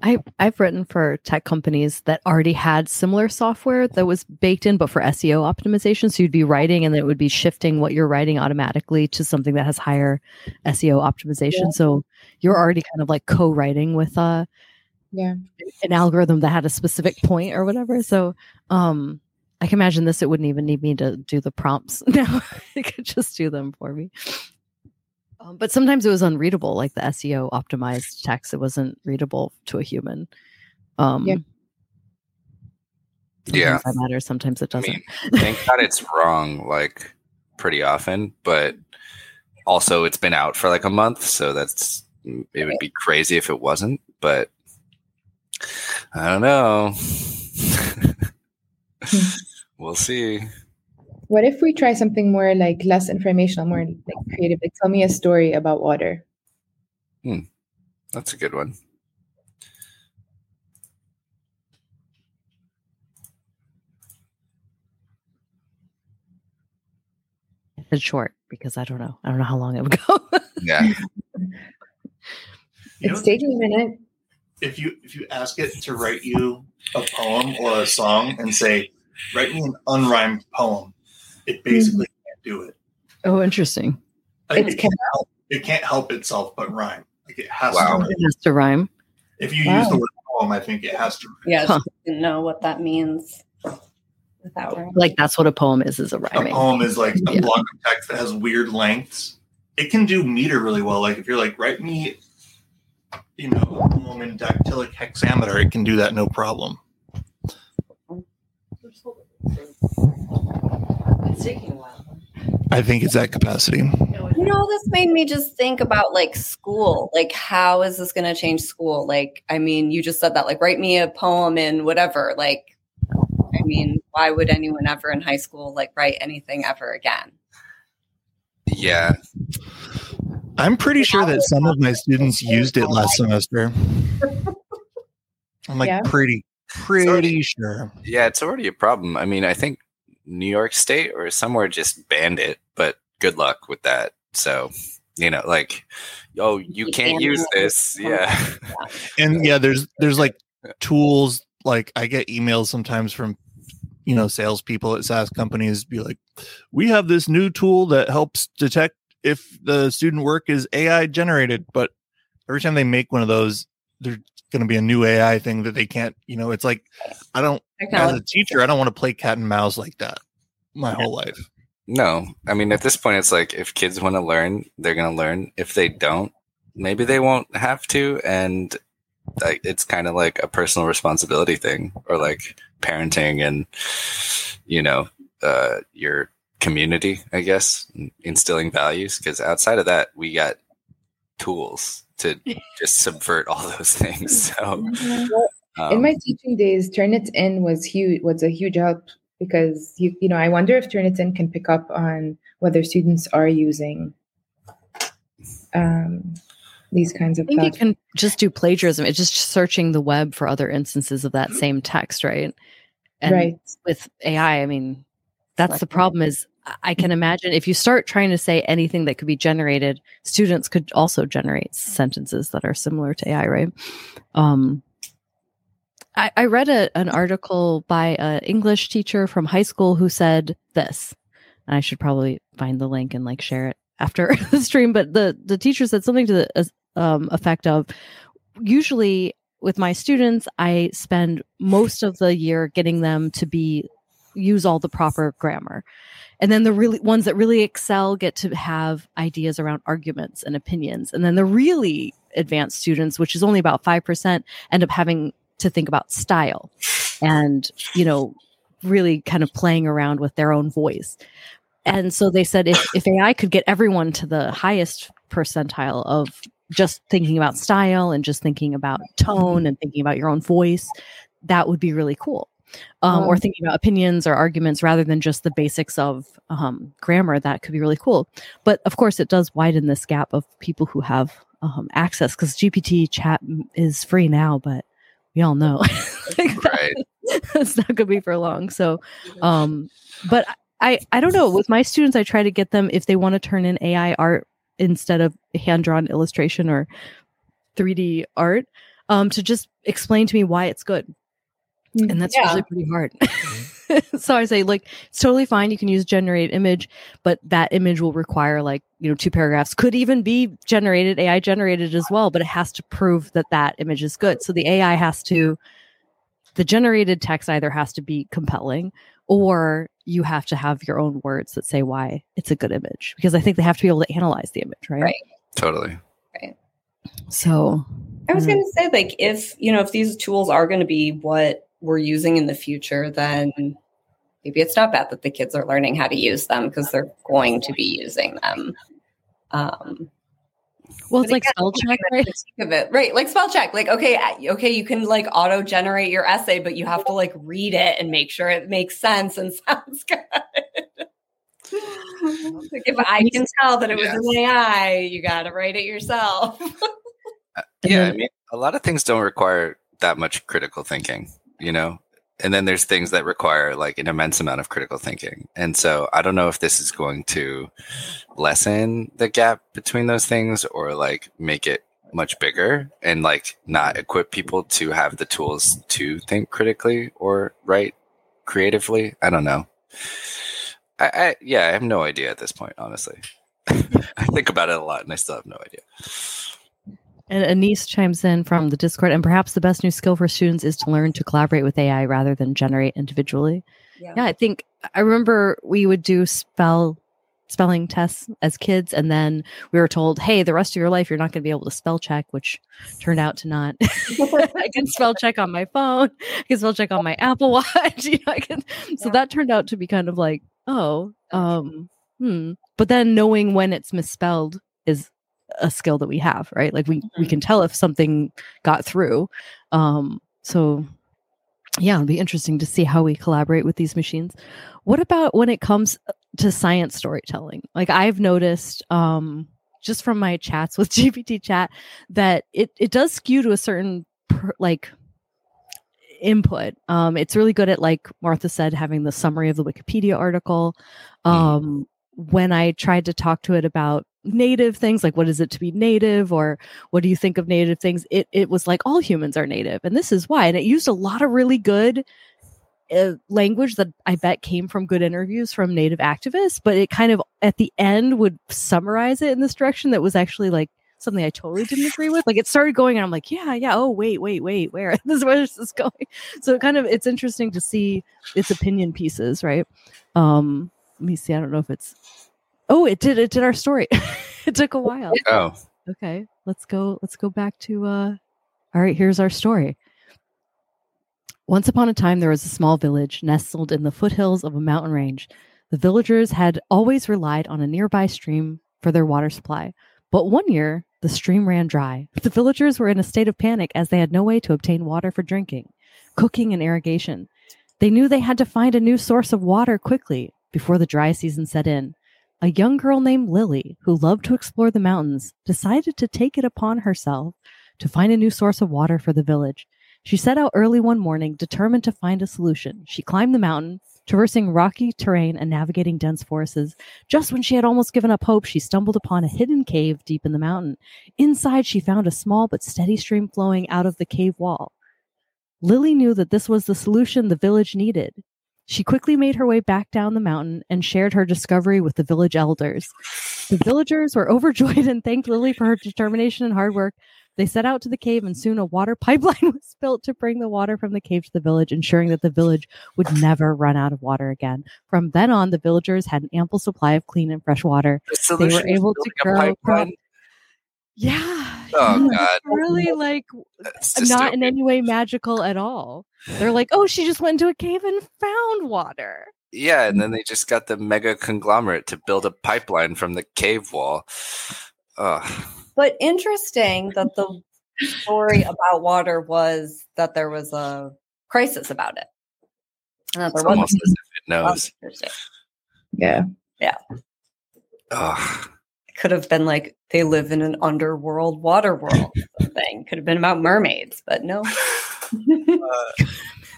I, I've written for tech companies that already had similar software that was baked in, but for SEO optimization. So you'd be writing and then it would be shifting what you're writing automatically to something that has higher SEO optimization. So you're already kind of like co writing with uh, Yeah. an algorithm that had a specific point or whatever. So um, I can imagine this, it wouldn't even need me to do the prompts now. it could just do them for me. Um, but sometimes it was unreadable, like the SEO optimized text. It wasn't readable to a human. Um, Yeah. Yeah. sometimes that matters. Sometimes it doesn't. mean, thank God it's wrong like pretty often, but also it's been out for like a month, so that's it would be crazy if it wasn't, but I don't know. we'll see. What if we try something more like less informational, more like creative? Like tell me a story about water. Hmm. That's a good one. it's short because I don't know. I don't know how long it would go. Yeah. You It's know, taking a minute. if you if you ask it to write you a poem or a song and say, "Write me an unrhymed poem," it basically mm-hmm. can't do it. oh, interesting. Like, It's it can't help. It can't help itself but rhyme. Like it has Wow. to. Rhyme. It has to rhyme. If you Wow. use the word poem, I think it has to. Rhyme. Yeah, Huh. didn't know what that means without rhyming. Like that's what a poem is, is a rhyme. A rhyming. poem is like a Yeah. block of text that has weird lengths. It can do meter really well. Like if you're like, write me, you know, a poem in dactylic hexameter, it can do that no problem. Taking a while. I think it's at capacity. You know, this made me just think about like school. Like, how is this going to change school? Like, I mean, you just said that, like, write me a poem in whatever. Like, I mean, why would anyone ever in high school like write anything ever again? Yeah. I'm pretty sure that some of my students used it last semester. I'm like Yeah. pretty pretty sure. Yeah, it's already a problem. I mean, I think New York State or somewhere just banned it, but good luck with that. So, you know, like, oh, you You can't can't use use this. Yeah. And yeah, there's there's like tools like I get emails sometimes from you know salespeople at SaaS companies be like, we have this new tool that helps detect if the student work is AI generated, but every time they make one of those, there's going to be a new AI thing that they can't. You know, it's like I don't as a teacher, I don't want to play cat and mouse like that my whole life. No, I mean, at this point, it's like if kids want to learn, they're going to learn. If they don't, maybe they won't have to. And like, it's kind of like a personal responsibility thing or like parenting and, you know, uh, your community, I guess, instilling values. Because outside of that, we got tools to just subvert all those things. So, um, in my teaching days, Turnitin was huge. Was a huge help because you you know I wonder if Turnitin can pick up on whether students are using um, these kinds of. I of. think it can just do plagiarism. It's just searching the web for other instances of that same text, right? And right. with AI, I mean, that's Like the problem is I- I can imagine if you start trying to say anything that could be generated, students could also generate sentences that are similar to AI, right? Um, I, I read a, an article by an English teacher from high school who said this, and I should probably find the link and like share it after the stream. But the the teacher said something to the um, effect of, usually with my students, I spend most of the year getting them to be use all the proper grammar. And then the really ones that really excel get to have ideas around arguments and opinions. And then the really advanced students, which is only about 5%, end up having to think about style and, you know, really kind of playing around with their own voice. And so they said if, if AI could get everyone to the highest percentile of just thinking about style and just thinking about tone and thinking about your own voice, that would be really cool. Um, or thinking about opinions or arguments rather than just the basics of um, grammar, that could be really cool. But of course, it does widen this gap of people who have um, access because GPT chat is free now, but we all know like, right. that's not going to be for long. So, um, but I, I don't know. With my students, I try to get them if they want to turn in AI art instead of hand drawn illustration or 3D art, um, to just explain to me why it's good. And that's Yeah. usually pretty hard. so I say, like, it's totally fine. You can use generate image, but that image will require like, you know, two paragraphs. Could even be generated, AI generated as well, but it has to prove that that image is good. So the AI has to, the generated text either has to be compelling or you have to have your own words that say why it's a good image because I think they have to be able to analyze the image, right? Right. Totally. Right. So I was Mm. going to say, like, if you know, if these tools are going to be what we're using in the future, then maybe it's not bad that the kids are learning how to use them because they're going to be using them. Um, well, it's like again, spell check, right? critique Of it, right? Like spell check. Like, okay, okay, you can like auto generate your essay, but you have to like read it and make sure it makes sense and sounds good. like if I can tell that it was Yeah. an AI, you got to write it yourself. Uh, yeah, I mean, a lot of things don't require that much critical thinking, you know? And then there's things that require like an immense amount of critical thinking. And so I don't know if this is going to lessen the gap between those things or like make it much bigger and like not equip people to have the tools to think critically or write creatively. I don't know. I, I yeah, I have no idea at this point, honestly. I think about it a lot and I still have no idea. And Anise chimes in from the Discord, and perhaps the best new skill for students is to learn to collaborate with AI rather than generate individually. Yeah, I think I remember we would do spell spelling tests as kids, and then we were told, "Hey, the rest of your life, you're not going to be able to spell check," which turned out to not. I can spell check on my phone. I can spell check on my Apple Watch. you know, I can. So Yeah. that turned out to be kind of like, oh, um, hmm. But then knowing when it's misspelled is a skill that we have, right? Like we we can tell if something got through. Um, so yeah, it'll be interesting to see how we collaborate with these machines. What about when it comes to science storytelling? Like I've noticed um just from my chats with GPT chat that it it does skew to a certain per, like input. Um it's really good at like Martha said having the summary of the Wikipedia article. Um when I tried to talk to it about native things like what is it to be native or what do you think of native things? It it was like all humans are native and this is why and it used a lot of really good uh, language that I bet came from good interviews from native activists but it kind of at the end would summarize it in this direction that was actually like something I totally didn't agree with. Like it started going and I'm like yeah yeah oh wait wait wait where this where is this going? So it kind of it's interesting to see its opinion pieces right? Um let me see I don't know if it's Oh, it did. It did our story. it took a while. Oh, Okay, let's go. Let's go back to. uh All right, here's our story. Once upon a time, there was a small village nestled in the foothills of a mountain range. The villagers had always relied on a nearby stream for their water supply, but one year the stream ran dry. The villagers were in a state of panic as they had no way to obtain water for drinking, cooking, and irrigation. They knew they had to find a new source of water quickly before the dry season set in a young girl named Lily, who loved to explore the mountains, decided to take it upon herself to find a new source of water for the village. She set out early one morning, determined to find a solution. She climbed the mountain, traversing rocky terrain and navigating dense forests. Just when she had almost given up hope, she stumbled upon a hidden cave deep in the mountain. Inside, she found a small but steady stream flowing out of the cave wall. Lily knew that this was the solution the village needed. She quickly made her way back down the mountain and shared her discovery with the village elders. The villagers were overjoyed and thanked Lily for her determination and hard work. They set out to the cave, and soon a water pipeline was built to bring the water from the cave to the village, ensuring that the village would never run out of water again. From then on, the villagers had an ample supply of clean and fresh water. the They were able to grow. pipeline? Yeah. Oh, God. Really, like That's not in any way magical at all. They're like, oh, she just went into a cave and found water. Yeah, and then they just got the mega conglomerate to build a pipeline from the cave wall. Ugh. But interesting that the story about water was that there was a crisis about it. And that It's there almost wasn't. as if it knows. Interesting. Yeah. Ugh. It could have been like they live in an underworld water world thing. Could have been about mermaids, but no.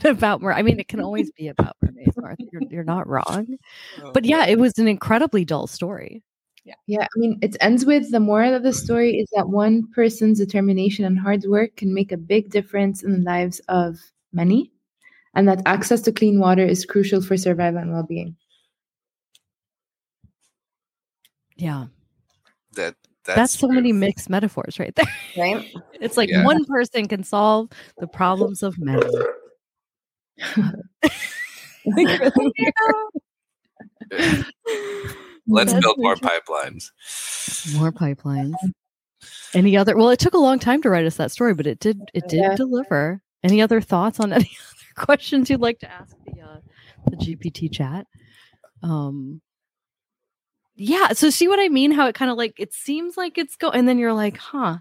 Uh, about mer- I mean, it can always be about mermaids, Martha. You're, you're not wrong. Oh, but yeah, it was an incredibly dull story. Yeah. Yeah, I mean, it ends with the moral of the story is that one person's determination and hard work can make a big difference in the lives of many, and that access to clean water is crucial for survival and well being. Yeah. That That's, that's, so many mixed metaphors right there. Right? It's like Yeah. one person can solve the problems of men. Like, really. Let's That's build more pipelines. more pipelines. Any other? Well, it took a long time to write us that story, but it did. It did Yeah. deliver. Any other thoughts on any other questions you'd like to ask the uh, the GPT chat? Um, yeah. So see what I mean? How it kind of like it seems like it's go, and then you're like, huh.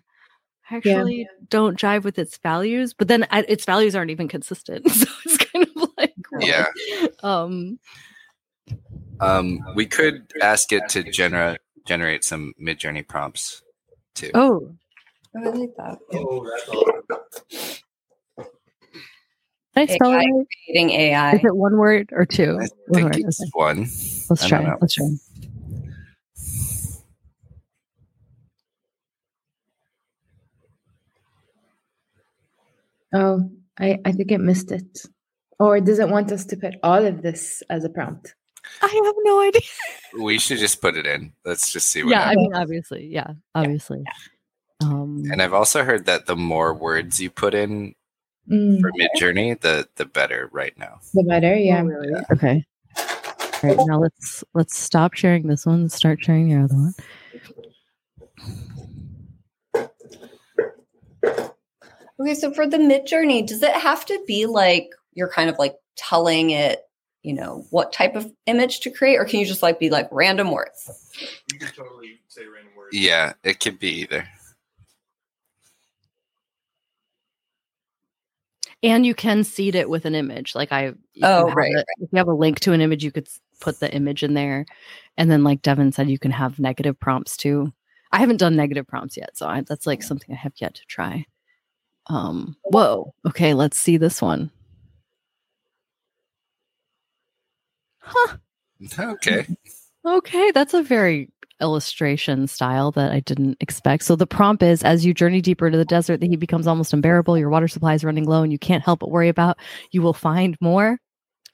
I Actually, don't jive with its values, but then uh, its values aren't even consistent. So it's kind of like, Yeah. um, Um, we could ask it to genera- generate some Midjourney prompts too. oh, I like that. did I spell it AI. right? Creating AI. Is it one word or two? I One think word, it's okay. one. Let's try. Let's try. Oh, I, I think it missed it. Or does it want us to put all of this as a prompt? I have no idea. We should just put it in. Let's just see what Yeah, I mean, obviously, yeah, obviously. Um, and I've also heard that the more words you put in Mm, for Midjourney, the the better right now. the better, yeah. okay. All right, now let's let's stop sharing this one. and Start sharing the other one. Okay, so for the Midjourney, does it have to be like you're kind of like telling it, you know, what type of image to create, or can you just like be like random words? You can totally say random words. Yeah, it could be either. and you can seed it with an image. Like I, Oh, can have right, it- If you have a link to an image, you could put the image in there, and then like Devin said, you can have negative prompts too. I haven't done negative prompts yet, so I, that's like something I have yet to try. Um, whoa. Okay, let's see this one. Huh. Okay. Okay, that's a very illustration style that I didn't expect. So the prompt is as you journey deeper into the desert, the heat becomes almost unbearable, your water supply is running low, and you can't help but worry about you will find more.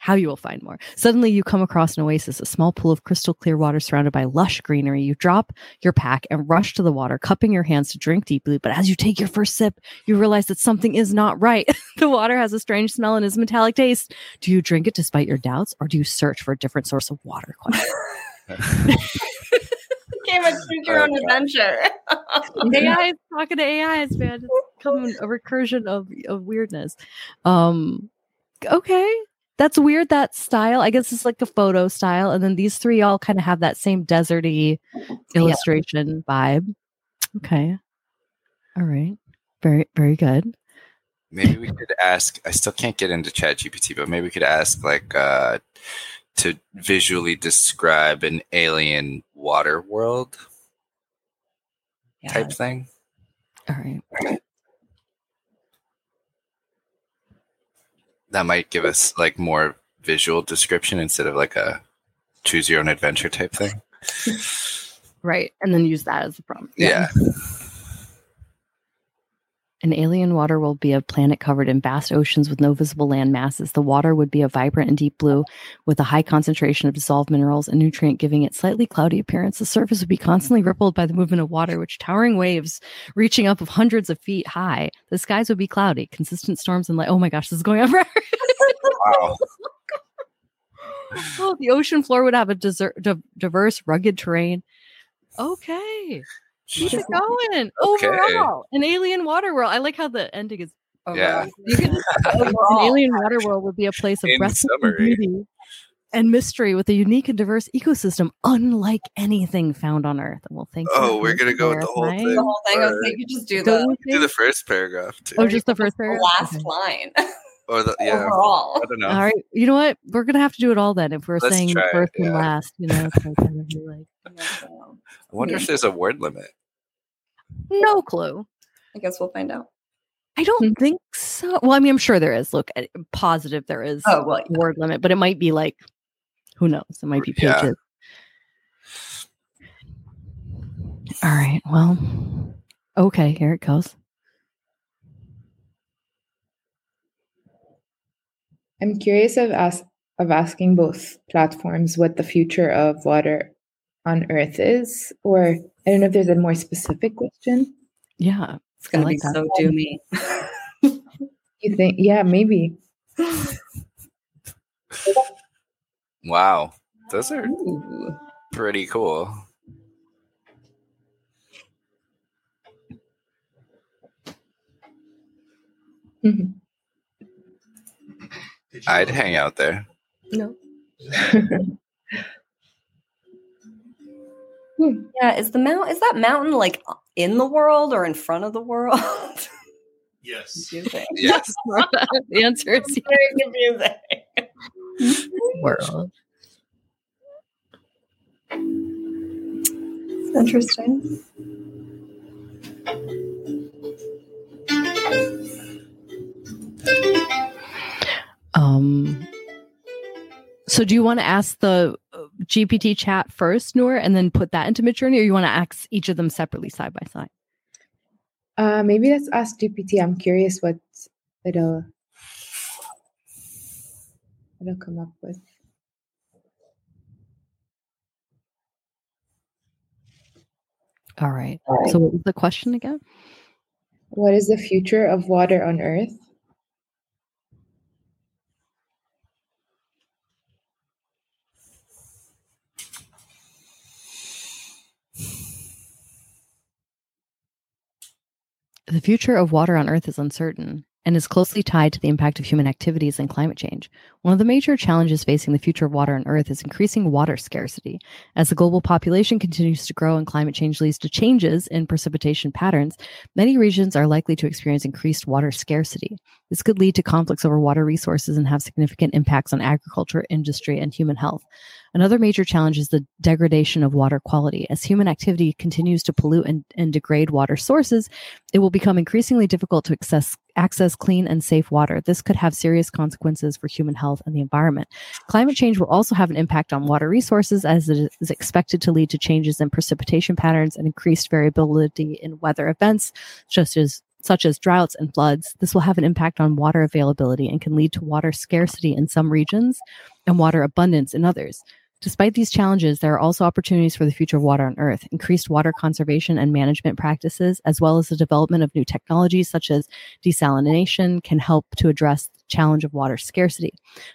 How you will find more. Suddenly you come across an oasis, a small pool of crystal clear water surrounded by lush greenery. You drop your pack and rush to the water, cupping your hands to drink deeply. But as you take your first sip, you realize that something is not right. the water has a strange smell and is metallic taste. Do you drink it despite your doubts, or do you search for a different source of water? Question. Came and choose your own God. adventure. AI is talking to AIs, man. It's coming a recursion of, of weirdness. Um, okay, that's weird. That style, I guess, it's like a photo style, and then these three all kind of have that same deserty illustration vibe. Okay, all right, very very good. Maybe we could ask. I still can't get into ChatGPT, but maybe we could ask like uh, to visually describe an alien water world Yeah. type thing. All right, That might give us like more visual description instead of like a choose your own adventure type thing. right, and then use that as the prompt. Yeah. An alien water will be a planet covered in vast oceans with no visible land masses. The water would be a vibrant and deep blue with a high concentration of dissolved minerals and nutrient, giving it slightly cloudy appearance. The surface would be constantly rippled by the movement of water, which towering waves reaching up of hundreds of feet high. The skies would be cloudy, consistent storms and light. Oh my gosh, this is going on forever. Wow. oh, the ocean floor would have a desert, di- diverse, rugged terrain. Okay. Keep it going. Okay. Overall, an alien water world. I like how the ending is. Yeah. You can, an alien water world would be a place of In breathtaking beauty and mystery with a unique and diverse ecosystem, unlike anything found on Earth. Well, thank you. Oh, we're gonna go with the whole thing. The whole thing. I was like, you just do Don't the, Do the first paragraph too. Oh, just the first the paragraph. last Okay. line or the yeah. overall. I don't know. All right, you know what? We're gonna have to do it all then. If we're Let's saying try it, first and yeah. last, you know, it's like, kind of be like I wonder if there's a word limit. no clue. I guess we'll find out. I don't think so. Well, I mean, I'm sure there is. Look, eh, positive there is Oh well, a word limit, but it might be like, who knows? It might be Yeah. pages. All right. Well, okay. Here it goes. I'm curious of ask, of asking both platforms what the future of water on Earth is, or I don't know if there's a more specific question. Yeah. it's gonna like be that. so doomy. You think? Yeah, maybe. Wow, those are Ooh. pretty cool. Mhm. I'd hang out there. No. Yeah, is the mount is that mountain like in the world or in front of the world? Yes. Yes. the answer is Very confusing. world. Interesting. Um. So, do you want to ask the uh, GPT chat first, Noor, and then put that into Midjourney, or you want to ask each of them separately, side by side? Uh, maybe let's ask GPT. I'm curious what it'll it'll come up with. All right. So, what was the question again? What is the future of water on Earth? The future of water on Earth is uncertain. And is closely tied to the impact of human activities and climate change. One of the major challenges facing the future of water on Earth is increasing water scarcity. As the global population continues to grow and climate change leads to changes in precipitation patterns, many regions are likely to experience increased water scarcity. This could lead to conflicts over water resources and have significant impacts on agriculture, industry, and human health. Another major challenge is the degradation of water quality. As human activity continues to pollute and, and degrade water sources, it will become increasingly difficult to access, access clean and safe water. This could have serious consequences for human health and the environment. Climate change will also have an impact on water resources as it is expected to lead to changes in precipitation patterns and increased variability in weather events, such as such as droughts and floods. This will have an impact on water availability and can lead to water scarcity in some regions and water abundance in others. Despite these challenges, there are also opportunities for the future of water on Earth. Increased water conservation and management practices, as well as the development of new technologies such as desalination, can help to address the challenge of water scarcity.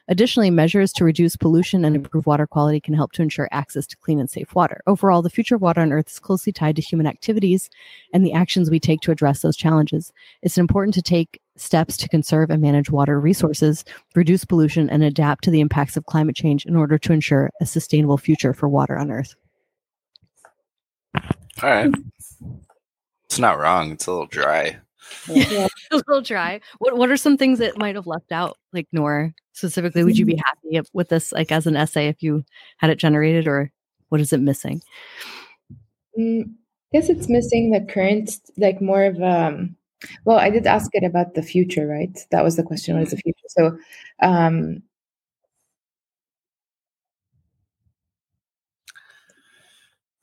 Additionally, measures to reduce pollution and improve water quality can help to ensure access to clean and safe water. Overall, the future of water on Earth is closely tied to human activities and the actions we take to address those challenges. It's important to take steps to conserve and manage water resources, reduce pollution, and adapt to the impacts of climate change in order to ensure a sustainable future for water on Earth. All right. It's not wrong. It's a little dry. Yeah. a little dry. What What are some things that might have left out? Like Noor specifically, would you be happy if, with this, like as an essay, if you had it generated, or what is it missing? Mm, I guess it's missing the current, like more of um, well, I did ask it about the future, right? That was the question. What is the future? So, um,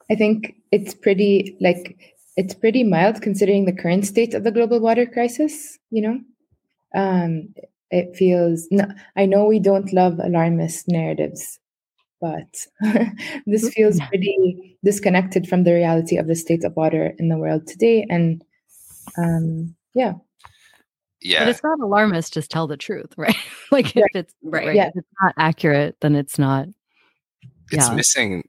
I think it's pretty like it's pretty mild considering the current state of the global water crisis. You know, um, it feels. No, I know we don't love alarmist narratives, but this feels pretty disconnected from the reality of the state of water in the world today, and um, yeah. Yeah. But it's not alarmist, just tell the truth, right? like Right. if it's Right. right, Yeah. if it's not accurate, then it's not. It's Yeah. missing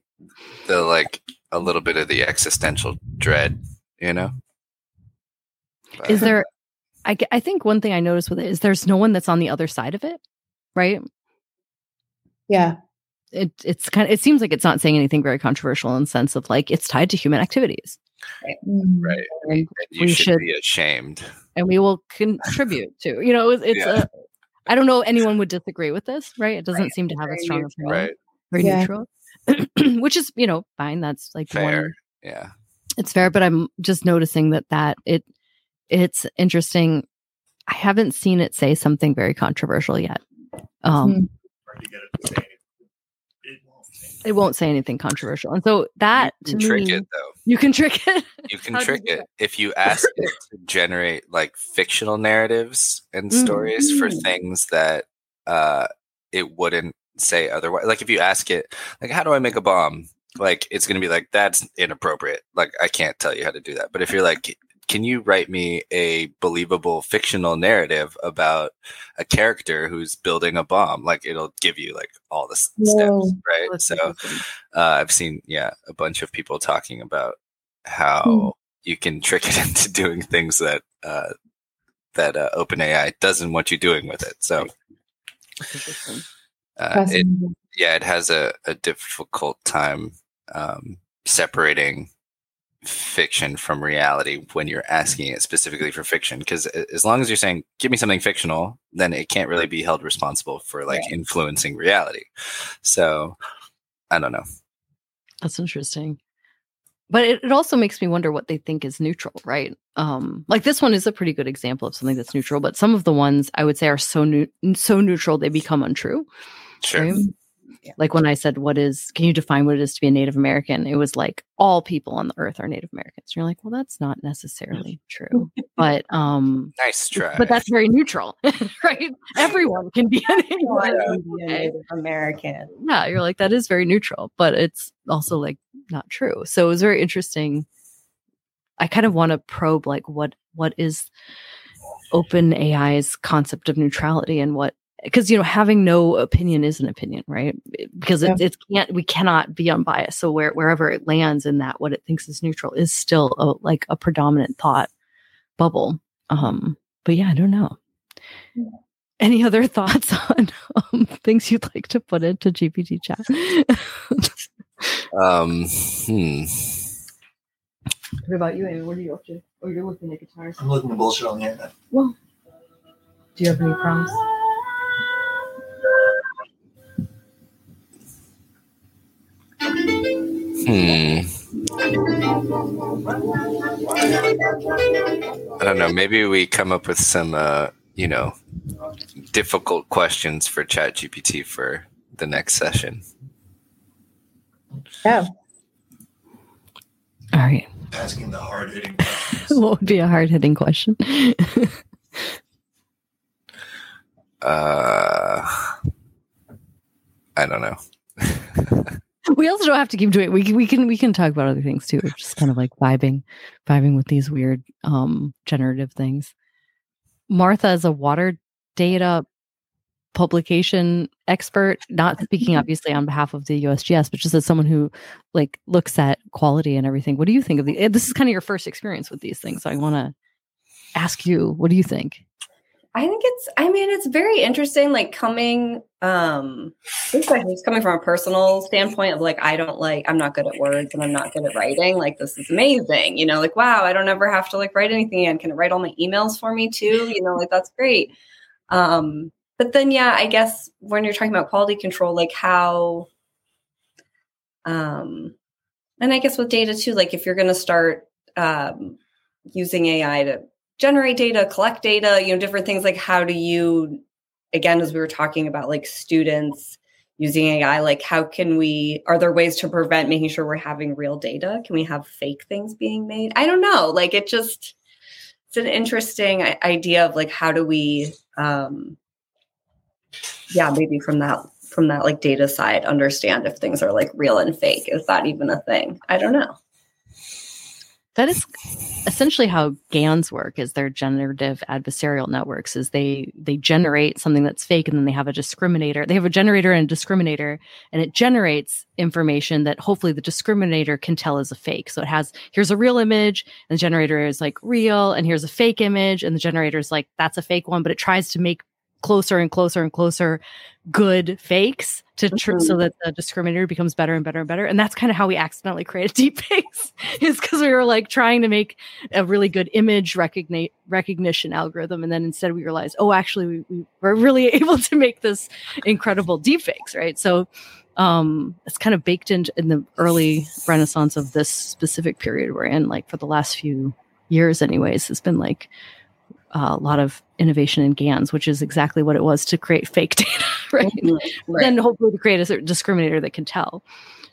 the like a little bit of the existential dread, you know? But- Is there I, I think one thing I noticed with it is there's no one that's on the other side of it, right? Yeah. It it's kind of it seems like it's not saying anything very controversial in the sense of like it's tied to human activities. Mm. right? And, And you we should, should- be ashamed. and we will contribute to. You know, it's, it's Yeah. a I don't know anyone would disagree with this, right? It doesn't Right. seem to have a strong neutral. opinion. Right. Very Yeah. neutral. Which is, you know, fine. That's like one Fair. Yeah. it's fair but i'm just noticing that that it it's interesting i haven't seen it say something very controversial yet um Hmm. Hard to get it to say anything. It won't say it won't say anything controversial and so that you to can trick me it though. you can trick it You can you trick it if you ask it to generate like fictional narratives and stories for Mm. things that uh it wouldn't say otherwise. Like if you ask it, like, how do I make a bomb? Like it's gonna be like that's inappropriate. Like I can't tell you how to do that. But if you're like, can you write me a believable fictional narrative about a character who's building a bomb? Like it'll give you like all the Whoa. steps, right? That's So uh, I've seen, yeah, a bunch of people talking about how Hmm. you can trick it into doing things that uh, that uh, OpenAI doesn't want you doing with it. So, uh, it, yeah, it has a, a difficult time um, separating fiction from reality when you're asking it specifically for fiction. Because as long as you're saying, "Give me something fictional," then it can't really be held responsible for like influencing reality. So, I don't know. That's interesting. But it, it also makes me wonder what they think is neutral, right? Um, like this one is a pretty good example of something that's neutral, but some of the ones I would say are so new, so neutral they become untrue. Sure. right? Like when I said, "What is? Can you define what it is to be a Native American?" It was like all people on the earth are Native Americans. You're like, well, that's not necessarily true, but um, Nice try. but that's very neutral, right? Everyone can be a Native American. be a? Native American. yeah, you're like that is very neutral, but it's also like not true. So it was very interesting. I kind of want to probe like what what is OpenAI's concept of neutrality and what because you know having no opinion is an opinion, right? Because it, it can't we cannot be unbiased. So where wherever it lands in that what it thinks is neutral is still a, like a predominant thought bubble. Um, but yeah, I don't know. Any other thoughts on um, things you'd like to put into GPT chat? Um, hmm. what about you, Amy? What are you up to? Oh, you're looking at guitars. I'm looking at bullshit on the internet. Well, do you have any prompts? Hmm. I don't know. Maybe we come up with some, uh, you know, difficult questions for ChatGPT for the next session. Yeah. All right. Asking the hard hitting what would be a hard hitting question? Uh, I don't know. we also don't have to keep doing. We can we can we can talk about other things too. Just kind of like vibing, vibing with these weird um generative things. Martha is a water data publication expert, not speaking obviously on behalf of the USGS, but just as someone who like looks at quality and everything. What do you think of the? This is kind of your first experience with these things, so I want to ask you, what do you think? I think it's I mean it's very interesting like coming um like just coming from a personal standpoint of like I don't like I'm not good at words and I'm not good at writing like this is amazing you know like wow I don't ever have to like write anything again. Can it write all my emails for me too? You know like that's great. Um but then yeah I guess when you're talking about quality control like how um and I guess with data too like if you're going to start um using AI to generate data, collect data, you know, different things like how do you, again, as we were talking about like students using AI, like how can we, are there ways to prevent making sure we're having real data? Can we have fake things being made? I don't know. Like it just, it's an interesting idea of like how do we, um, yeah, maybe from that from that like data side understand if things are like real and fake is that even a thing i don't know that is essentially how GANs work is their generative adversarial networks is they they generate something that's fake and then they have a discriminator they have a generator and a discriminator and it generates information that hopefully the discriminator can tell is a fake. So it has here's a real image and the generator is like real and here's a fake image and the generator is like that's a fake one but it tries to make closer and closer and closer good fakes to tr- mm-hmm. so that the discriminator becomes better and better and better. And that's kind of how we accidentally created deep fakes is because we were like trying to make a really good image recogni- recognition algorithm. And then instead we realized oh actually we, we were really able to make this incredible deep fakes right? So um, it's kind of baked in in the early renaissance of this specific period we're in like for the last few years anyways. It's been like uh, a lot of innovation in GANs, which is exactly what it was to create fake data, right? Mm-hmm. right. Then hopefully to create a certain discriminator that can tell.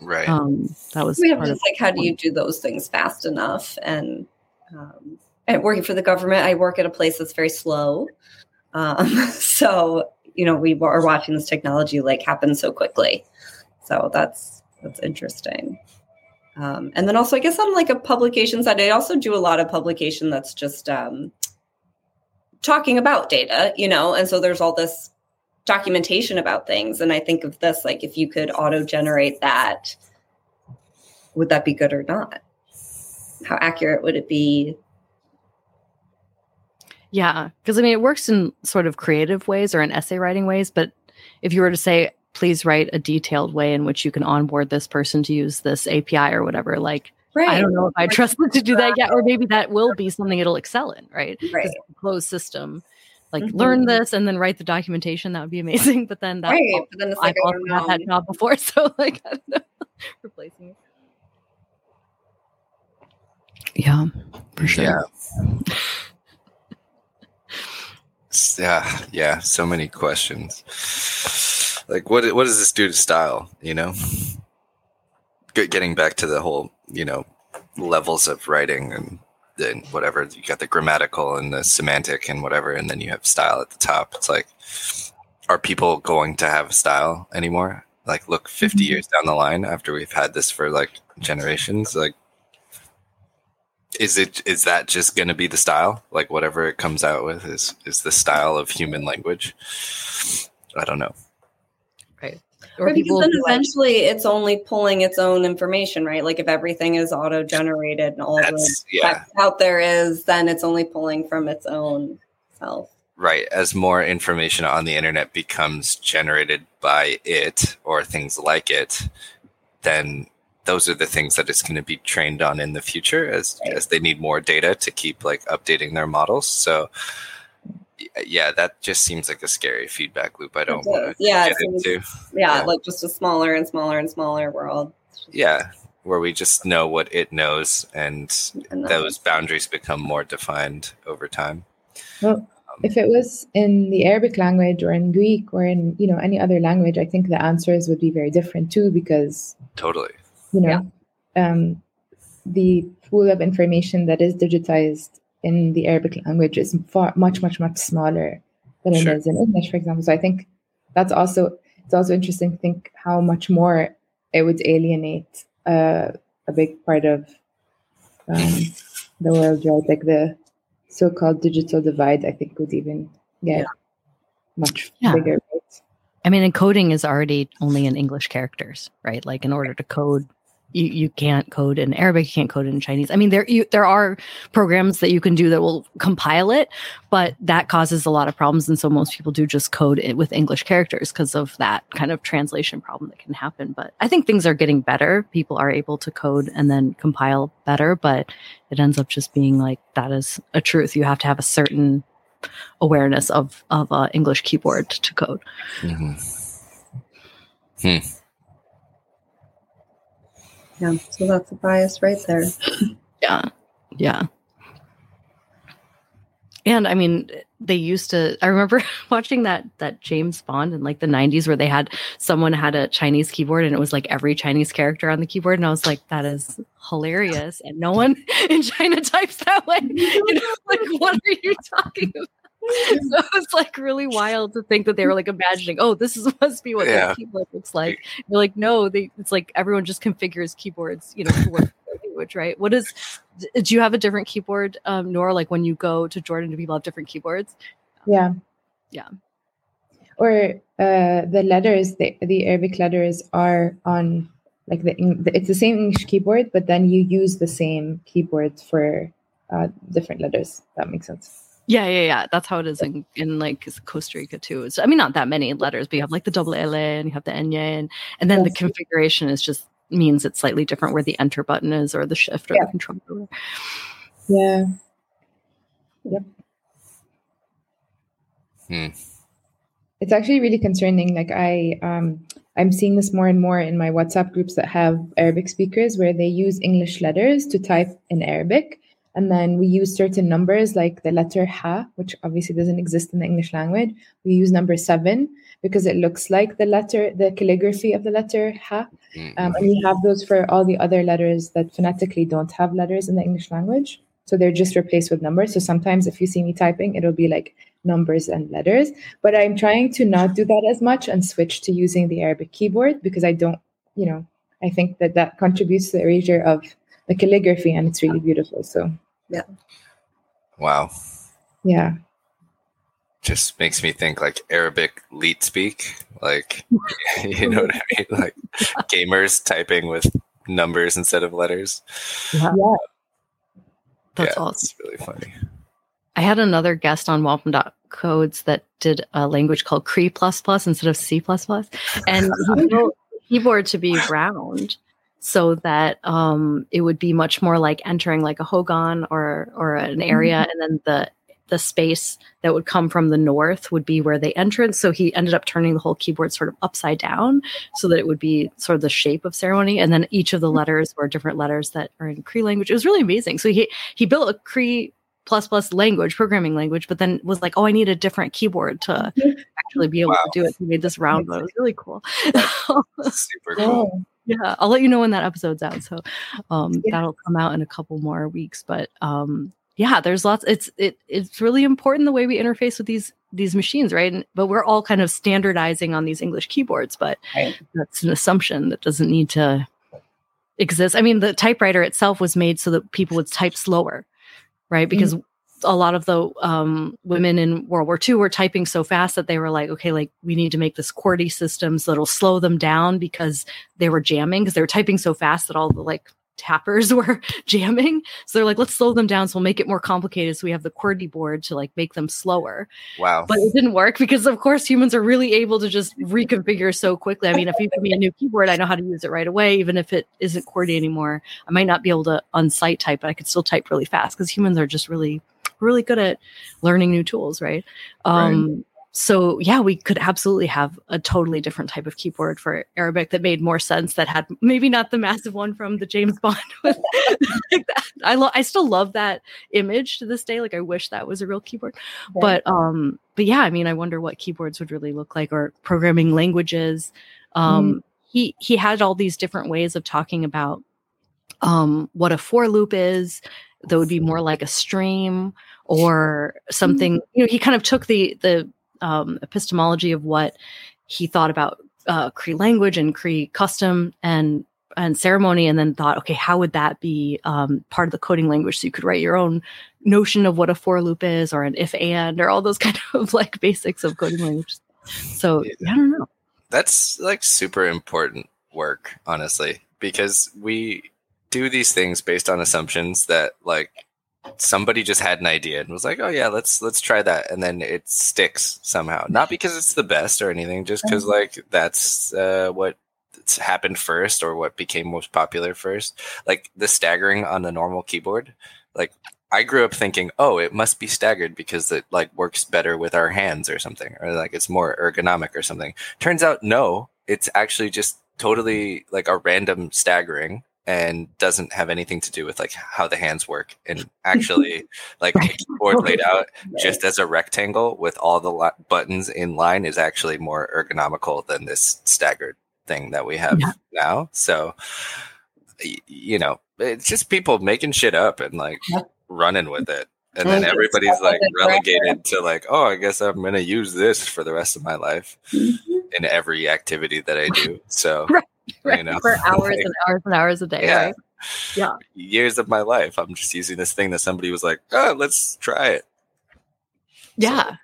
Right. Um, that was we have just like how do you do those things fast enough? And um, and working for the government, I work at a place that's very slow. Um, so you know we are watching this technology like happen so quickly. So that's that's interesting. Um, and then also, I guess on like a publication side, I also do a lot of publication that's just um, talking about data, you know, and so there's all this documentation about things. And I think of this like if you could auto generate that, would that be good or not? How accurate would it be? Yeah, because I mean, it works in sort of creative ways or in essay writing ways. But if you were to say, please write a detailed way in which you can onboard this person to use this API or whatever, like Right. I don't know if I trust them to do that yet, or maybe that will be something it'll excel in, right? Right. Closed system, like mm-hmm. learn this and then write the documentation. That would be amazing. But then that, right. but then it's like, I've also had that job before, so like I don't know, replacing it. Yeah, for sure. Yeah. yeah, yeah. So many questions. Like, what what does this do to style? You know, getting back to the whole you know levels of writing and then whatever you got the grammatical and the semantic and whatever and then you have style at the top. It's like are people going to have style anymore? Like look 50 mm-hmm. years down the line after we've had this for like generations like is it is that just going to be the style? Like whatever it comes out with is is the style of human language? I don't know or because then eventually like, it's only pulling its own information, right? Like if everything is auto generated and all the yeah. out there is, then it's only pulling from its own self. right as more information on the internet becomes generated by it or things like it then those are the things that it's going to be trained on in the future as right. as they need more data to keep like updating their models so yeah that just seems like a scary feedback loop. I don't want to yeah get into. Yeah, yeah. like just a smaller and smaller and smaller world. Yeah where we just know what it knows and, and those boundaries become more defined over time. Well if it was in the Arabic language or in Greek or in you know any other language, I think the answers would be very different too because totally. you know yeah. um, the pool of information that is digitized in the Arabic language is far much much much smaller than sure. it is in English, for example. So I think that's also it's also interesting to think how much more it would alienate uh, a big part of um, the world, right? Like the so-called digital divide, I think would even get yeah. much yeah. bigger. Right? I mean, encoding is already only in English characters, right? Like in order to code you, you can't code in Arabic, you can't code in Chinese. I mean, there you, there are programs that you can do that will compile it, but that causes a lot of problems, and so most people do just code it with English characters because of that kind of translation problem that can happen. But I think things are getting better. People are able to code and then compile better, but it ends up just being like that is a truth. You have to have a certain awareness of of uh, English keyboard to code. Mm-hmm. Hmm. Yeah, so that's a bias right there. yeah, yeah. And I mean, they used to. I remember watching that that James Bond in like the '90s, where they had someone had a Chinese keyboard, and it was like every Chinese character on the keyboard, and I was like, that is hilarious. And no one in China types that way. You know, like, what are you talking about? so it's like really wild to think that they were like imagining, oh, this is must be what yeah. the keyboard looks like. You're like, no, they it's like everyone just configures keyboards, you know, to work language, right? What is do you have a different keyboard, um, Noor like when you go to Jordan, do people have different keyboards? Yeah. Yeah. Or uh, the letters, the, the Arabic letters are on like the, it's the same English keyboard, but then you use the same keyboard for uh, different letters. That makes sense. Yeah, yeah, yeah. That's how it is in, in like Costa Rica too. It's, I mean, not that many letters, but you have like the double L and you have the N and, and then yes. the configuration is just means it's slightly different where the enter button is or the shift or yeah. the control. Yeah. Yep. Hmm. It's actually really concerning. Like I, um, I'm seeing this more and more in my WhatsApp groups that have Arabic speakers where they use English letters to type in Arabic and then we use certain numbers like the letter ha, which obviously doesn't exist in the English language. We use number seven because it looks like the letter, the calligraphy of the letter ha. Mm-hmm. Um, and we have those for all the other letters that phonetically don't have letters in the English language. So they're just replaced with numbers. So sometimes if you see me typing, it'll be like numbers and letters. But I'm trying to not do that as much and switch to using the Arabic keyboard because I don't, you know, I think that that contributes to the erasure of the calligraphy and it's really beautiful. So yeah. Wow. Yeah. Just makes me think like Arabic leet speak, like you know what I mean, like gamers typing with numbers instead of letters. Yeah. That's yeah, awesome. It's really funny. I had another guest on Wampum Codes that did a language called Cree plus plus instead of C plus plus, and he built keyboard to be round so that um, it would be much more like entering like a hogan or or an area, mm-hmm. and then the the space that would come from the north would be where they entered. So he ended up turning the whole keyboard sort of upside down so that it would be sort of the shape of ceremony. And then each of the mm-hmm. letters were different letters that are in Cree language. It was really amazing. So he he built a Cree plus plus language, programming language, but then was like, oh, I need a different keyboard to mm-hmm. actually be able wow. to do it. He made this round one. It was really cool. Super cool yeah i'll let you know when that episode's out so um yeah. that'll come out in a couple more weeks but um yeah there's lots it's it it's really important the way we interface with these these machines right and, but we're all kind of standardizing on these english keyboards but right. that's an assumption that doesn't need to exist i mean the typewriter itself was made so that people would type slower right because mm-hmm a lot of the um, women in World War II were typing so fast that they were like, okay, like we need to make this QWERTY system so it'll slow them down because they were jamming because they were typing so fast that all the like tappers were jamming. So they're like, let's slow them down. So we'll make it more complicated. So we have the QWERTY board to like make them slower. Wow. But it didn't work because of course humans are really able to just reconfigure so quickly. I mean, if you give me a new keyboard, I know how to use it right away, even if it isn't QWERTY anymore. I might not be able to unsight type, but I could still type really fast because humans are just really, really good at learning new tools, right? Um, right so yeah, we could absolutely have a totally different type of keyboard for Arabic that made more sense. That had maybe not the massive one from the James Bond. like I lo- I still love that image to this day. Like I wish that was a real keyboard. But um, but yeah, I mean, I wonder what keyboards would really look like or programming languages. Um, mm. he he had all these different ways of talking about um what a for loop is. That would be more like a stream or something. You know, he kind of took the the um, epistemology of what he thought about uh, Cree language and Cree custom and and ceremony, and then thought, okay, how would that be um, part of the coding language? So you could write your own notion of what a for loop is, or an if and, or all those kind of like basics of coding language. So I don't know. That's like super important work, honestly, because we do these things based on assumptions that like somebody just had an idea and was like, "Oh yeah, let's let's try that," and then it sticks somehow. Not because it's the best or anything, just because like that's uh, what happened first or what became most popular first. Like the staggering on the normal keyboard, like I grew up thinking, "Oh, it must be staggered because it like works better with our hands or something, or like it's more ergonomic or something." Turns out, no, it's actually just totally like a random staggering and doesn't have anything to do with like how the hands work and actually like right. a keyboard laid out just as a rectangle with all the buttons in line is actually more ergonomical than this staggered thing that we have yeah. now so you know it's just people making shit up and like yeah. running with it and then everybody's like relegated to like oh i guess i'm gonna use this for the rest of my life mm-hmm. in every activity that i do so right right, you know? for hours like, and hours and hours a day. Yeah. Right? Yeah. Years of my life, I'm just using this thing that somebody was like, oh, let's try it. Yeah, so.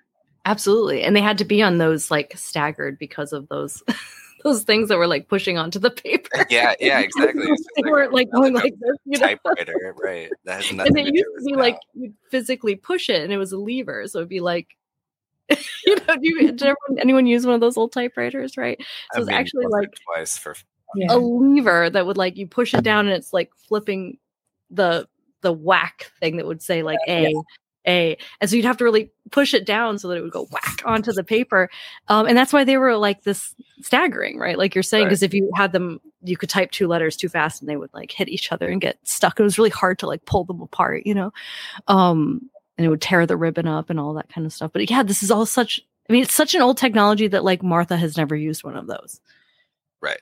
absolutely. And they had to be on those like staggered because of those. those things that were like pushing onto the paper. Yeah, yeah, exactly. they like, weren't like going like this, you know? typewriter, right? That has nothing. And it used to be now. like you physically push it, and it was a lever, so it'd be like you know, do you, did everyone, anyone use one of those old typewriters, right? So I it's mean, actually like twice for yeah. a lever that would like you push it down and it's like flipping the the whack thing that would say like a yeah. a and so you'd have to really push it down so that it would go whack onto the paper. Um, and that's why they were like this staggering right? Like you're saying because right. if you had them you could type two letters too fast and they would like hit each other and get stuck. It was really hard to like pull them apart you know? Um and it would tear the ribbon up and all that kind of stuff. But yeah this is all such i mean it's such an old technology that like martha has never used one of those. Right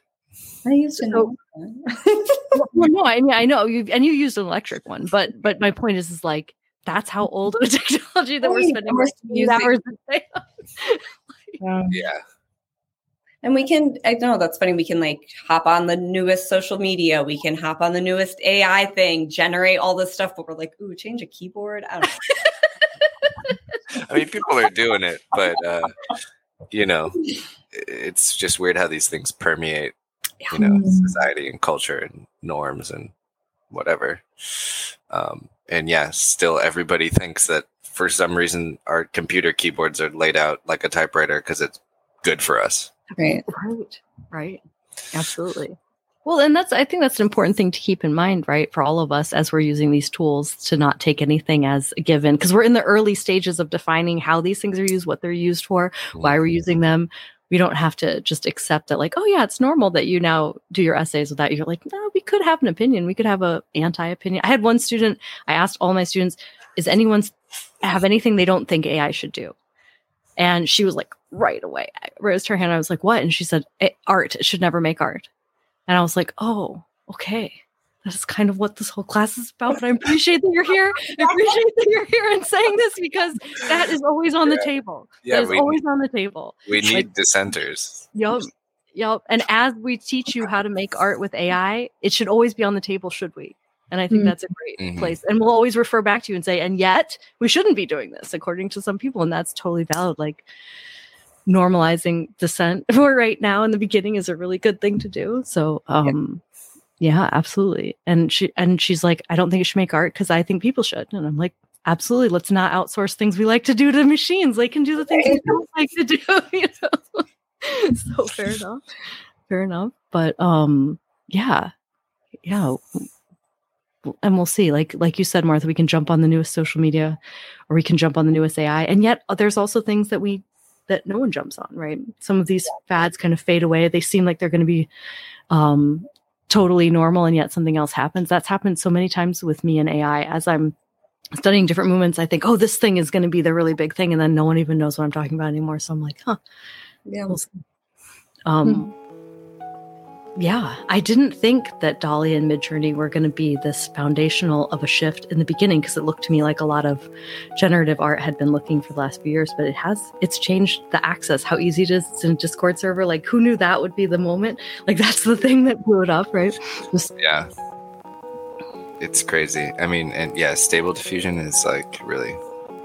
I used to know. well, no, I mean I know you and you used an electric one, but but my point is is like that's how old of a technology that we're spending hours a day. um, yeah. And we can, I know that's funny. We can like hop on the newest social media. We can hop on the newest AI thing, generate all this stuff, but we're like, ooh, change a keyboard. I don't know. I mean, people are doing it, but uh, you know, it's just weird how these things permeate you know mm. society and culture and norms and whatever. Um, and yeah still everybody thinks that for some reason our computer keyboards are laid out like a typewriter because it's good for us. Right. Right right. Absolutely. Well and that's i think that's an important thing to keep in mind right for all of us as we're using these tools to not take anything as a given because we're in the early stages of defining how these things are used what they're used for why we're mm-hmm. using them we don't have to just accept that like oh yeah it's normal that you now do your essays without you're like no we could have an opinion. We could have a anti-opinion. I had one student i asked all my students is anyone have anything they don't think ai should do? And she was like right away I raised her hand. I was like what? And she said art. It should never make art. And i was like oh okay that's kind of what this whole class is about. But I appreciate that you're here. I appreciate that you're here and saying this because that is always on yeah. the table. Yeah, that is always on the table. We need like, dissenters. Yep. Yep. And as we teach you how to make art with AI, it should always be on the table, should we? And I think mm-hmm. that's a great mm-hmm. place. And we'll always refer back to you and say, and yet we shouldn't be doing this according to some people. And that's totally valid. Like normalizing dissent for right now in the beginning is a really good thing to do. So um Yeah, absolutely. And she and she's like, I don't think it should make art because I think people should. And I'm like, absolutely. Let's not outsource things we like to do to machines. They can do the things we don't like to do. You know? so fair enough. Fair enough. But um, yeah, yeah. And we'll see. Like like you said, Martha, we can jump on the newest social media, or we can jump on the newest AI. And yet, uh, there's also things that we that no one jumps on. Right? Some of these fads kind of fade away. They seem like they're going to be um totally normal and yet something else happens. That's happened so many times with me and ai as i'm studying different movements i think oh this thing is going to be the really big thing and then no one even knows what i'm talking about anymore. So i'm like huh Yeah. we'll um yeah i didn't think that DALL-E and midjourney were going to be this foundational of a shift in the beginning because it looked to me like a lot of generative art had been looking for the last few years but it has it's changed the access how easy it is in a discord server like who knew that would be the moment like that's the thing that blew it up right just Yeah. It's crazy. I mean, and yeah, stable diffusion is like really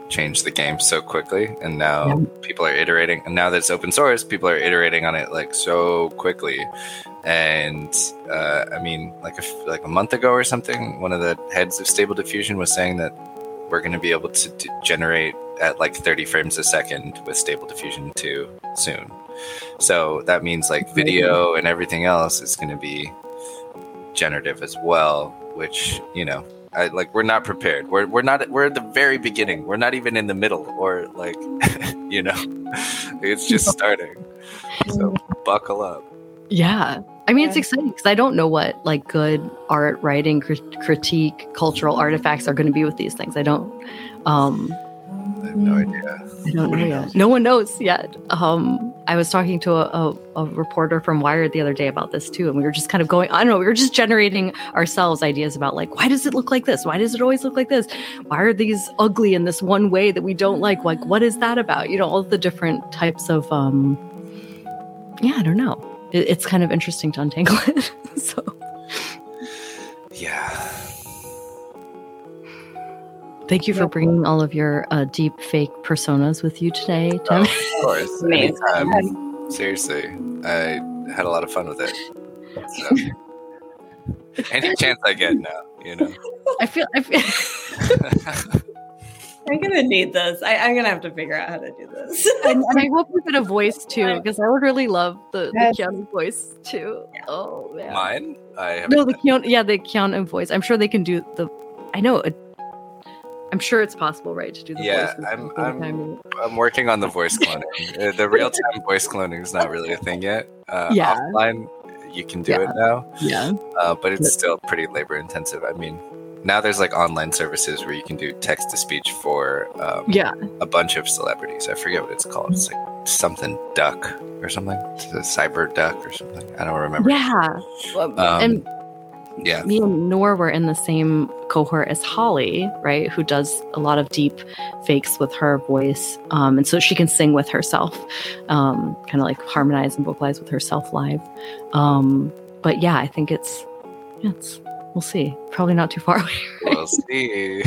changed the game so quickly. And now Yeah. people are iterating. And now that it's open source, people are iterating on it like so quickly. And uh, I mean, like a, like a month ago or something, one of the heads of stable diffusion was saying that we're going to be able to d- generate at like 30 frames a second with stable diffusion 2 soon. So that means like video and everything else is going to be generative as well, which you know, I like we're not prepared. We're we're not we're at the very beginning. We're not even in the middle or like you know, it's just starting. So buckle up. Yeah. I mean, it's exciting because I don't know what like good art, writing, crit- critique, cultural artifacts are going to be with these things. I don't, um, I have no idea. I don't know yet. No one knows yet. Um, I was talking to a, a, a reporter from Wired the other day about this too, and we were just kind of going. I don't know. We were just generating ourselves ideas about like, why does it look like this? Why does it always look like this? Why are these ugly in this one way that we don't like? Like, what is that about? You know, all the different types of. um Yeah, I don't know. It, it's kind of interesting to untangle it. so. Yeah. Thank you for Yeah. bringing all of your uh, deep fake personas with you today, Oh, of course. Amazing. Anytime. Seriously, I had a lot of fun with it. So, any chance I get now, you know. I feel, I feel I'm gonna need this. I, I'm gonna have to figure out how to do this. and, and I hope you get a voice too, because I would really love the, the Yes. Keanu voice too. Oh man, Mine, I have. no, the Keanu, yeah, the Keanu voice. I'm sure they can do the. I know. It, I'm sure it's possible, right, to do the Yeah, voice. I'm- I'm- I'm working on the voice cloning. Uh, the real time voice cloning is not really a thing yet. Uh, Yeah. Offline, you can do Yeah. it now, Yeah, uh, but it's But- still pretty labor intensive. I mean, now there's like online services where you can do text to speech for um, yeah, a bunch of celebrities. I forget what it's called. It's like something duck or something. It's a cyber duck or something. I don't remember. yeah. Um, and Yeah. me and Noor were in the same cohort as Holly, right? Who does a lot of deep fakes with her voice. Um, and so she can sing with herself, um, kind of like harmonize and vocalize with herself live. Um, but yeah, I think it's, yeah, it's, we'll see. Probably not too far away. We'll see.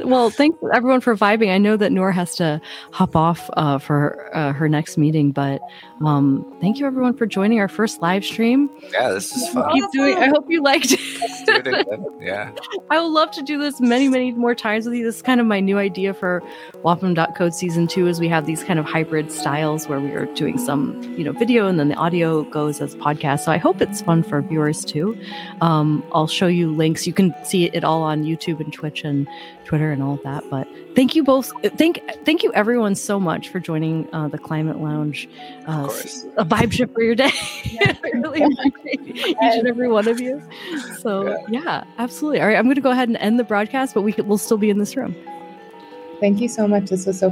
Well, thanks everyone for vibing. I know that Noor has to hop off uh, for uh, her next meeting, but um, thank you everyone for joining our first live stream. Yeah, this is fun. Keep doing. I hope you liked it. It. Yeah. I would love to do this many, many more times with you. This is kind of my new idea for Wampum.Codes season two is we have these kind of hybrid styles where we are doing some, you know, video and then the audio goes as podcast. So I hope it's fun for viewers too. Um, I'll show you links. You can see it all on YouTube and Twitch and Twitter and all of that. But thank you both. Thank thank you everyone so much for joining uh, the Climate Lounge. Uh, a vibe ship for your day. I really appreciate each and every one of you. So yeah, absolutely. All right, I'm going to go ahead and end the broadcast, but we could, we'll still be in this room. Thank you so much. This was so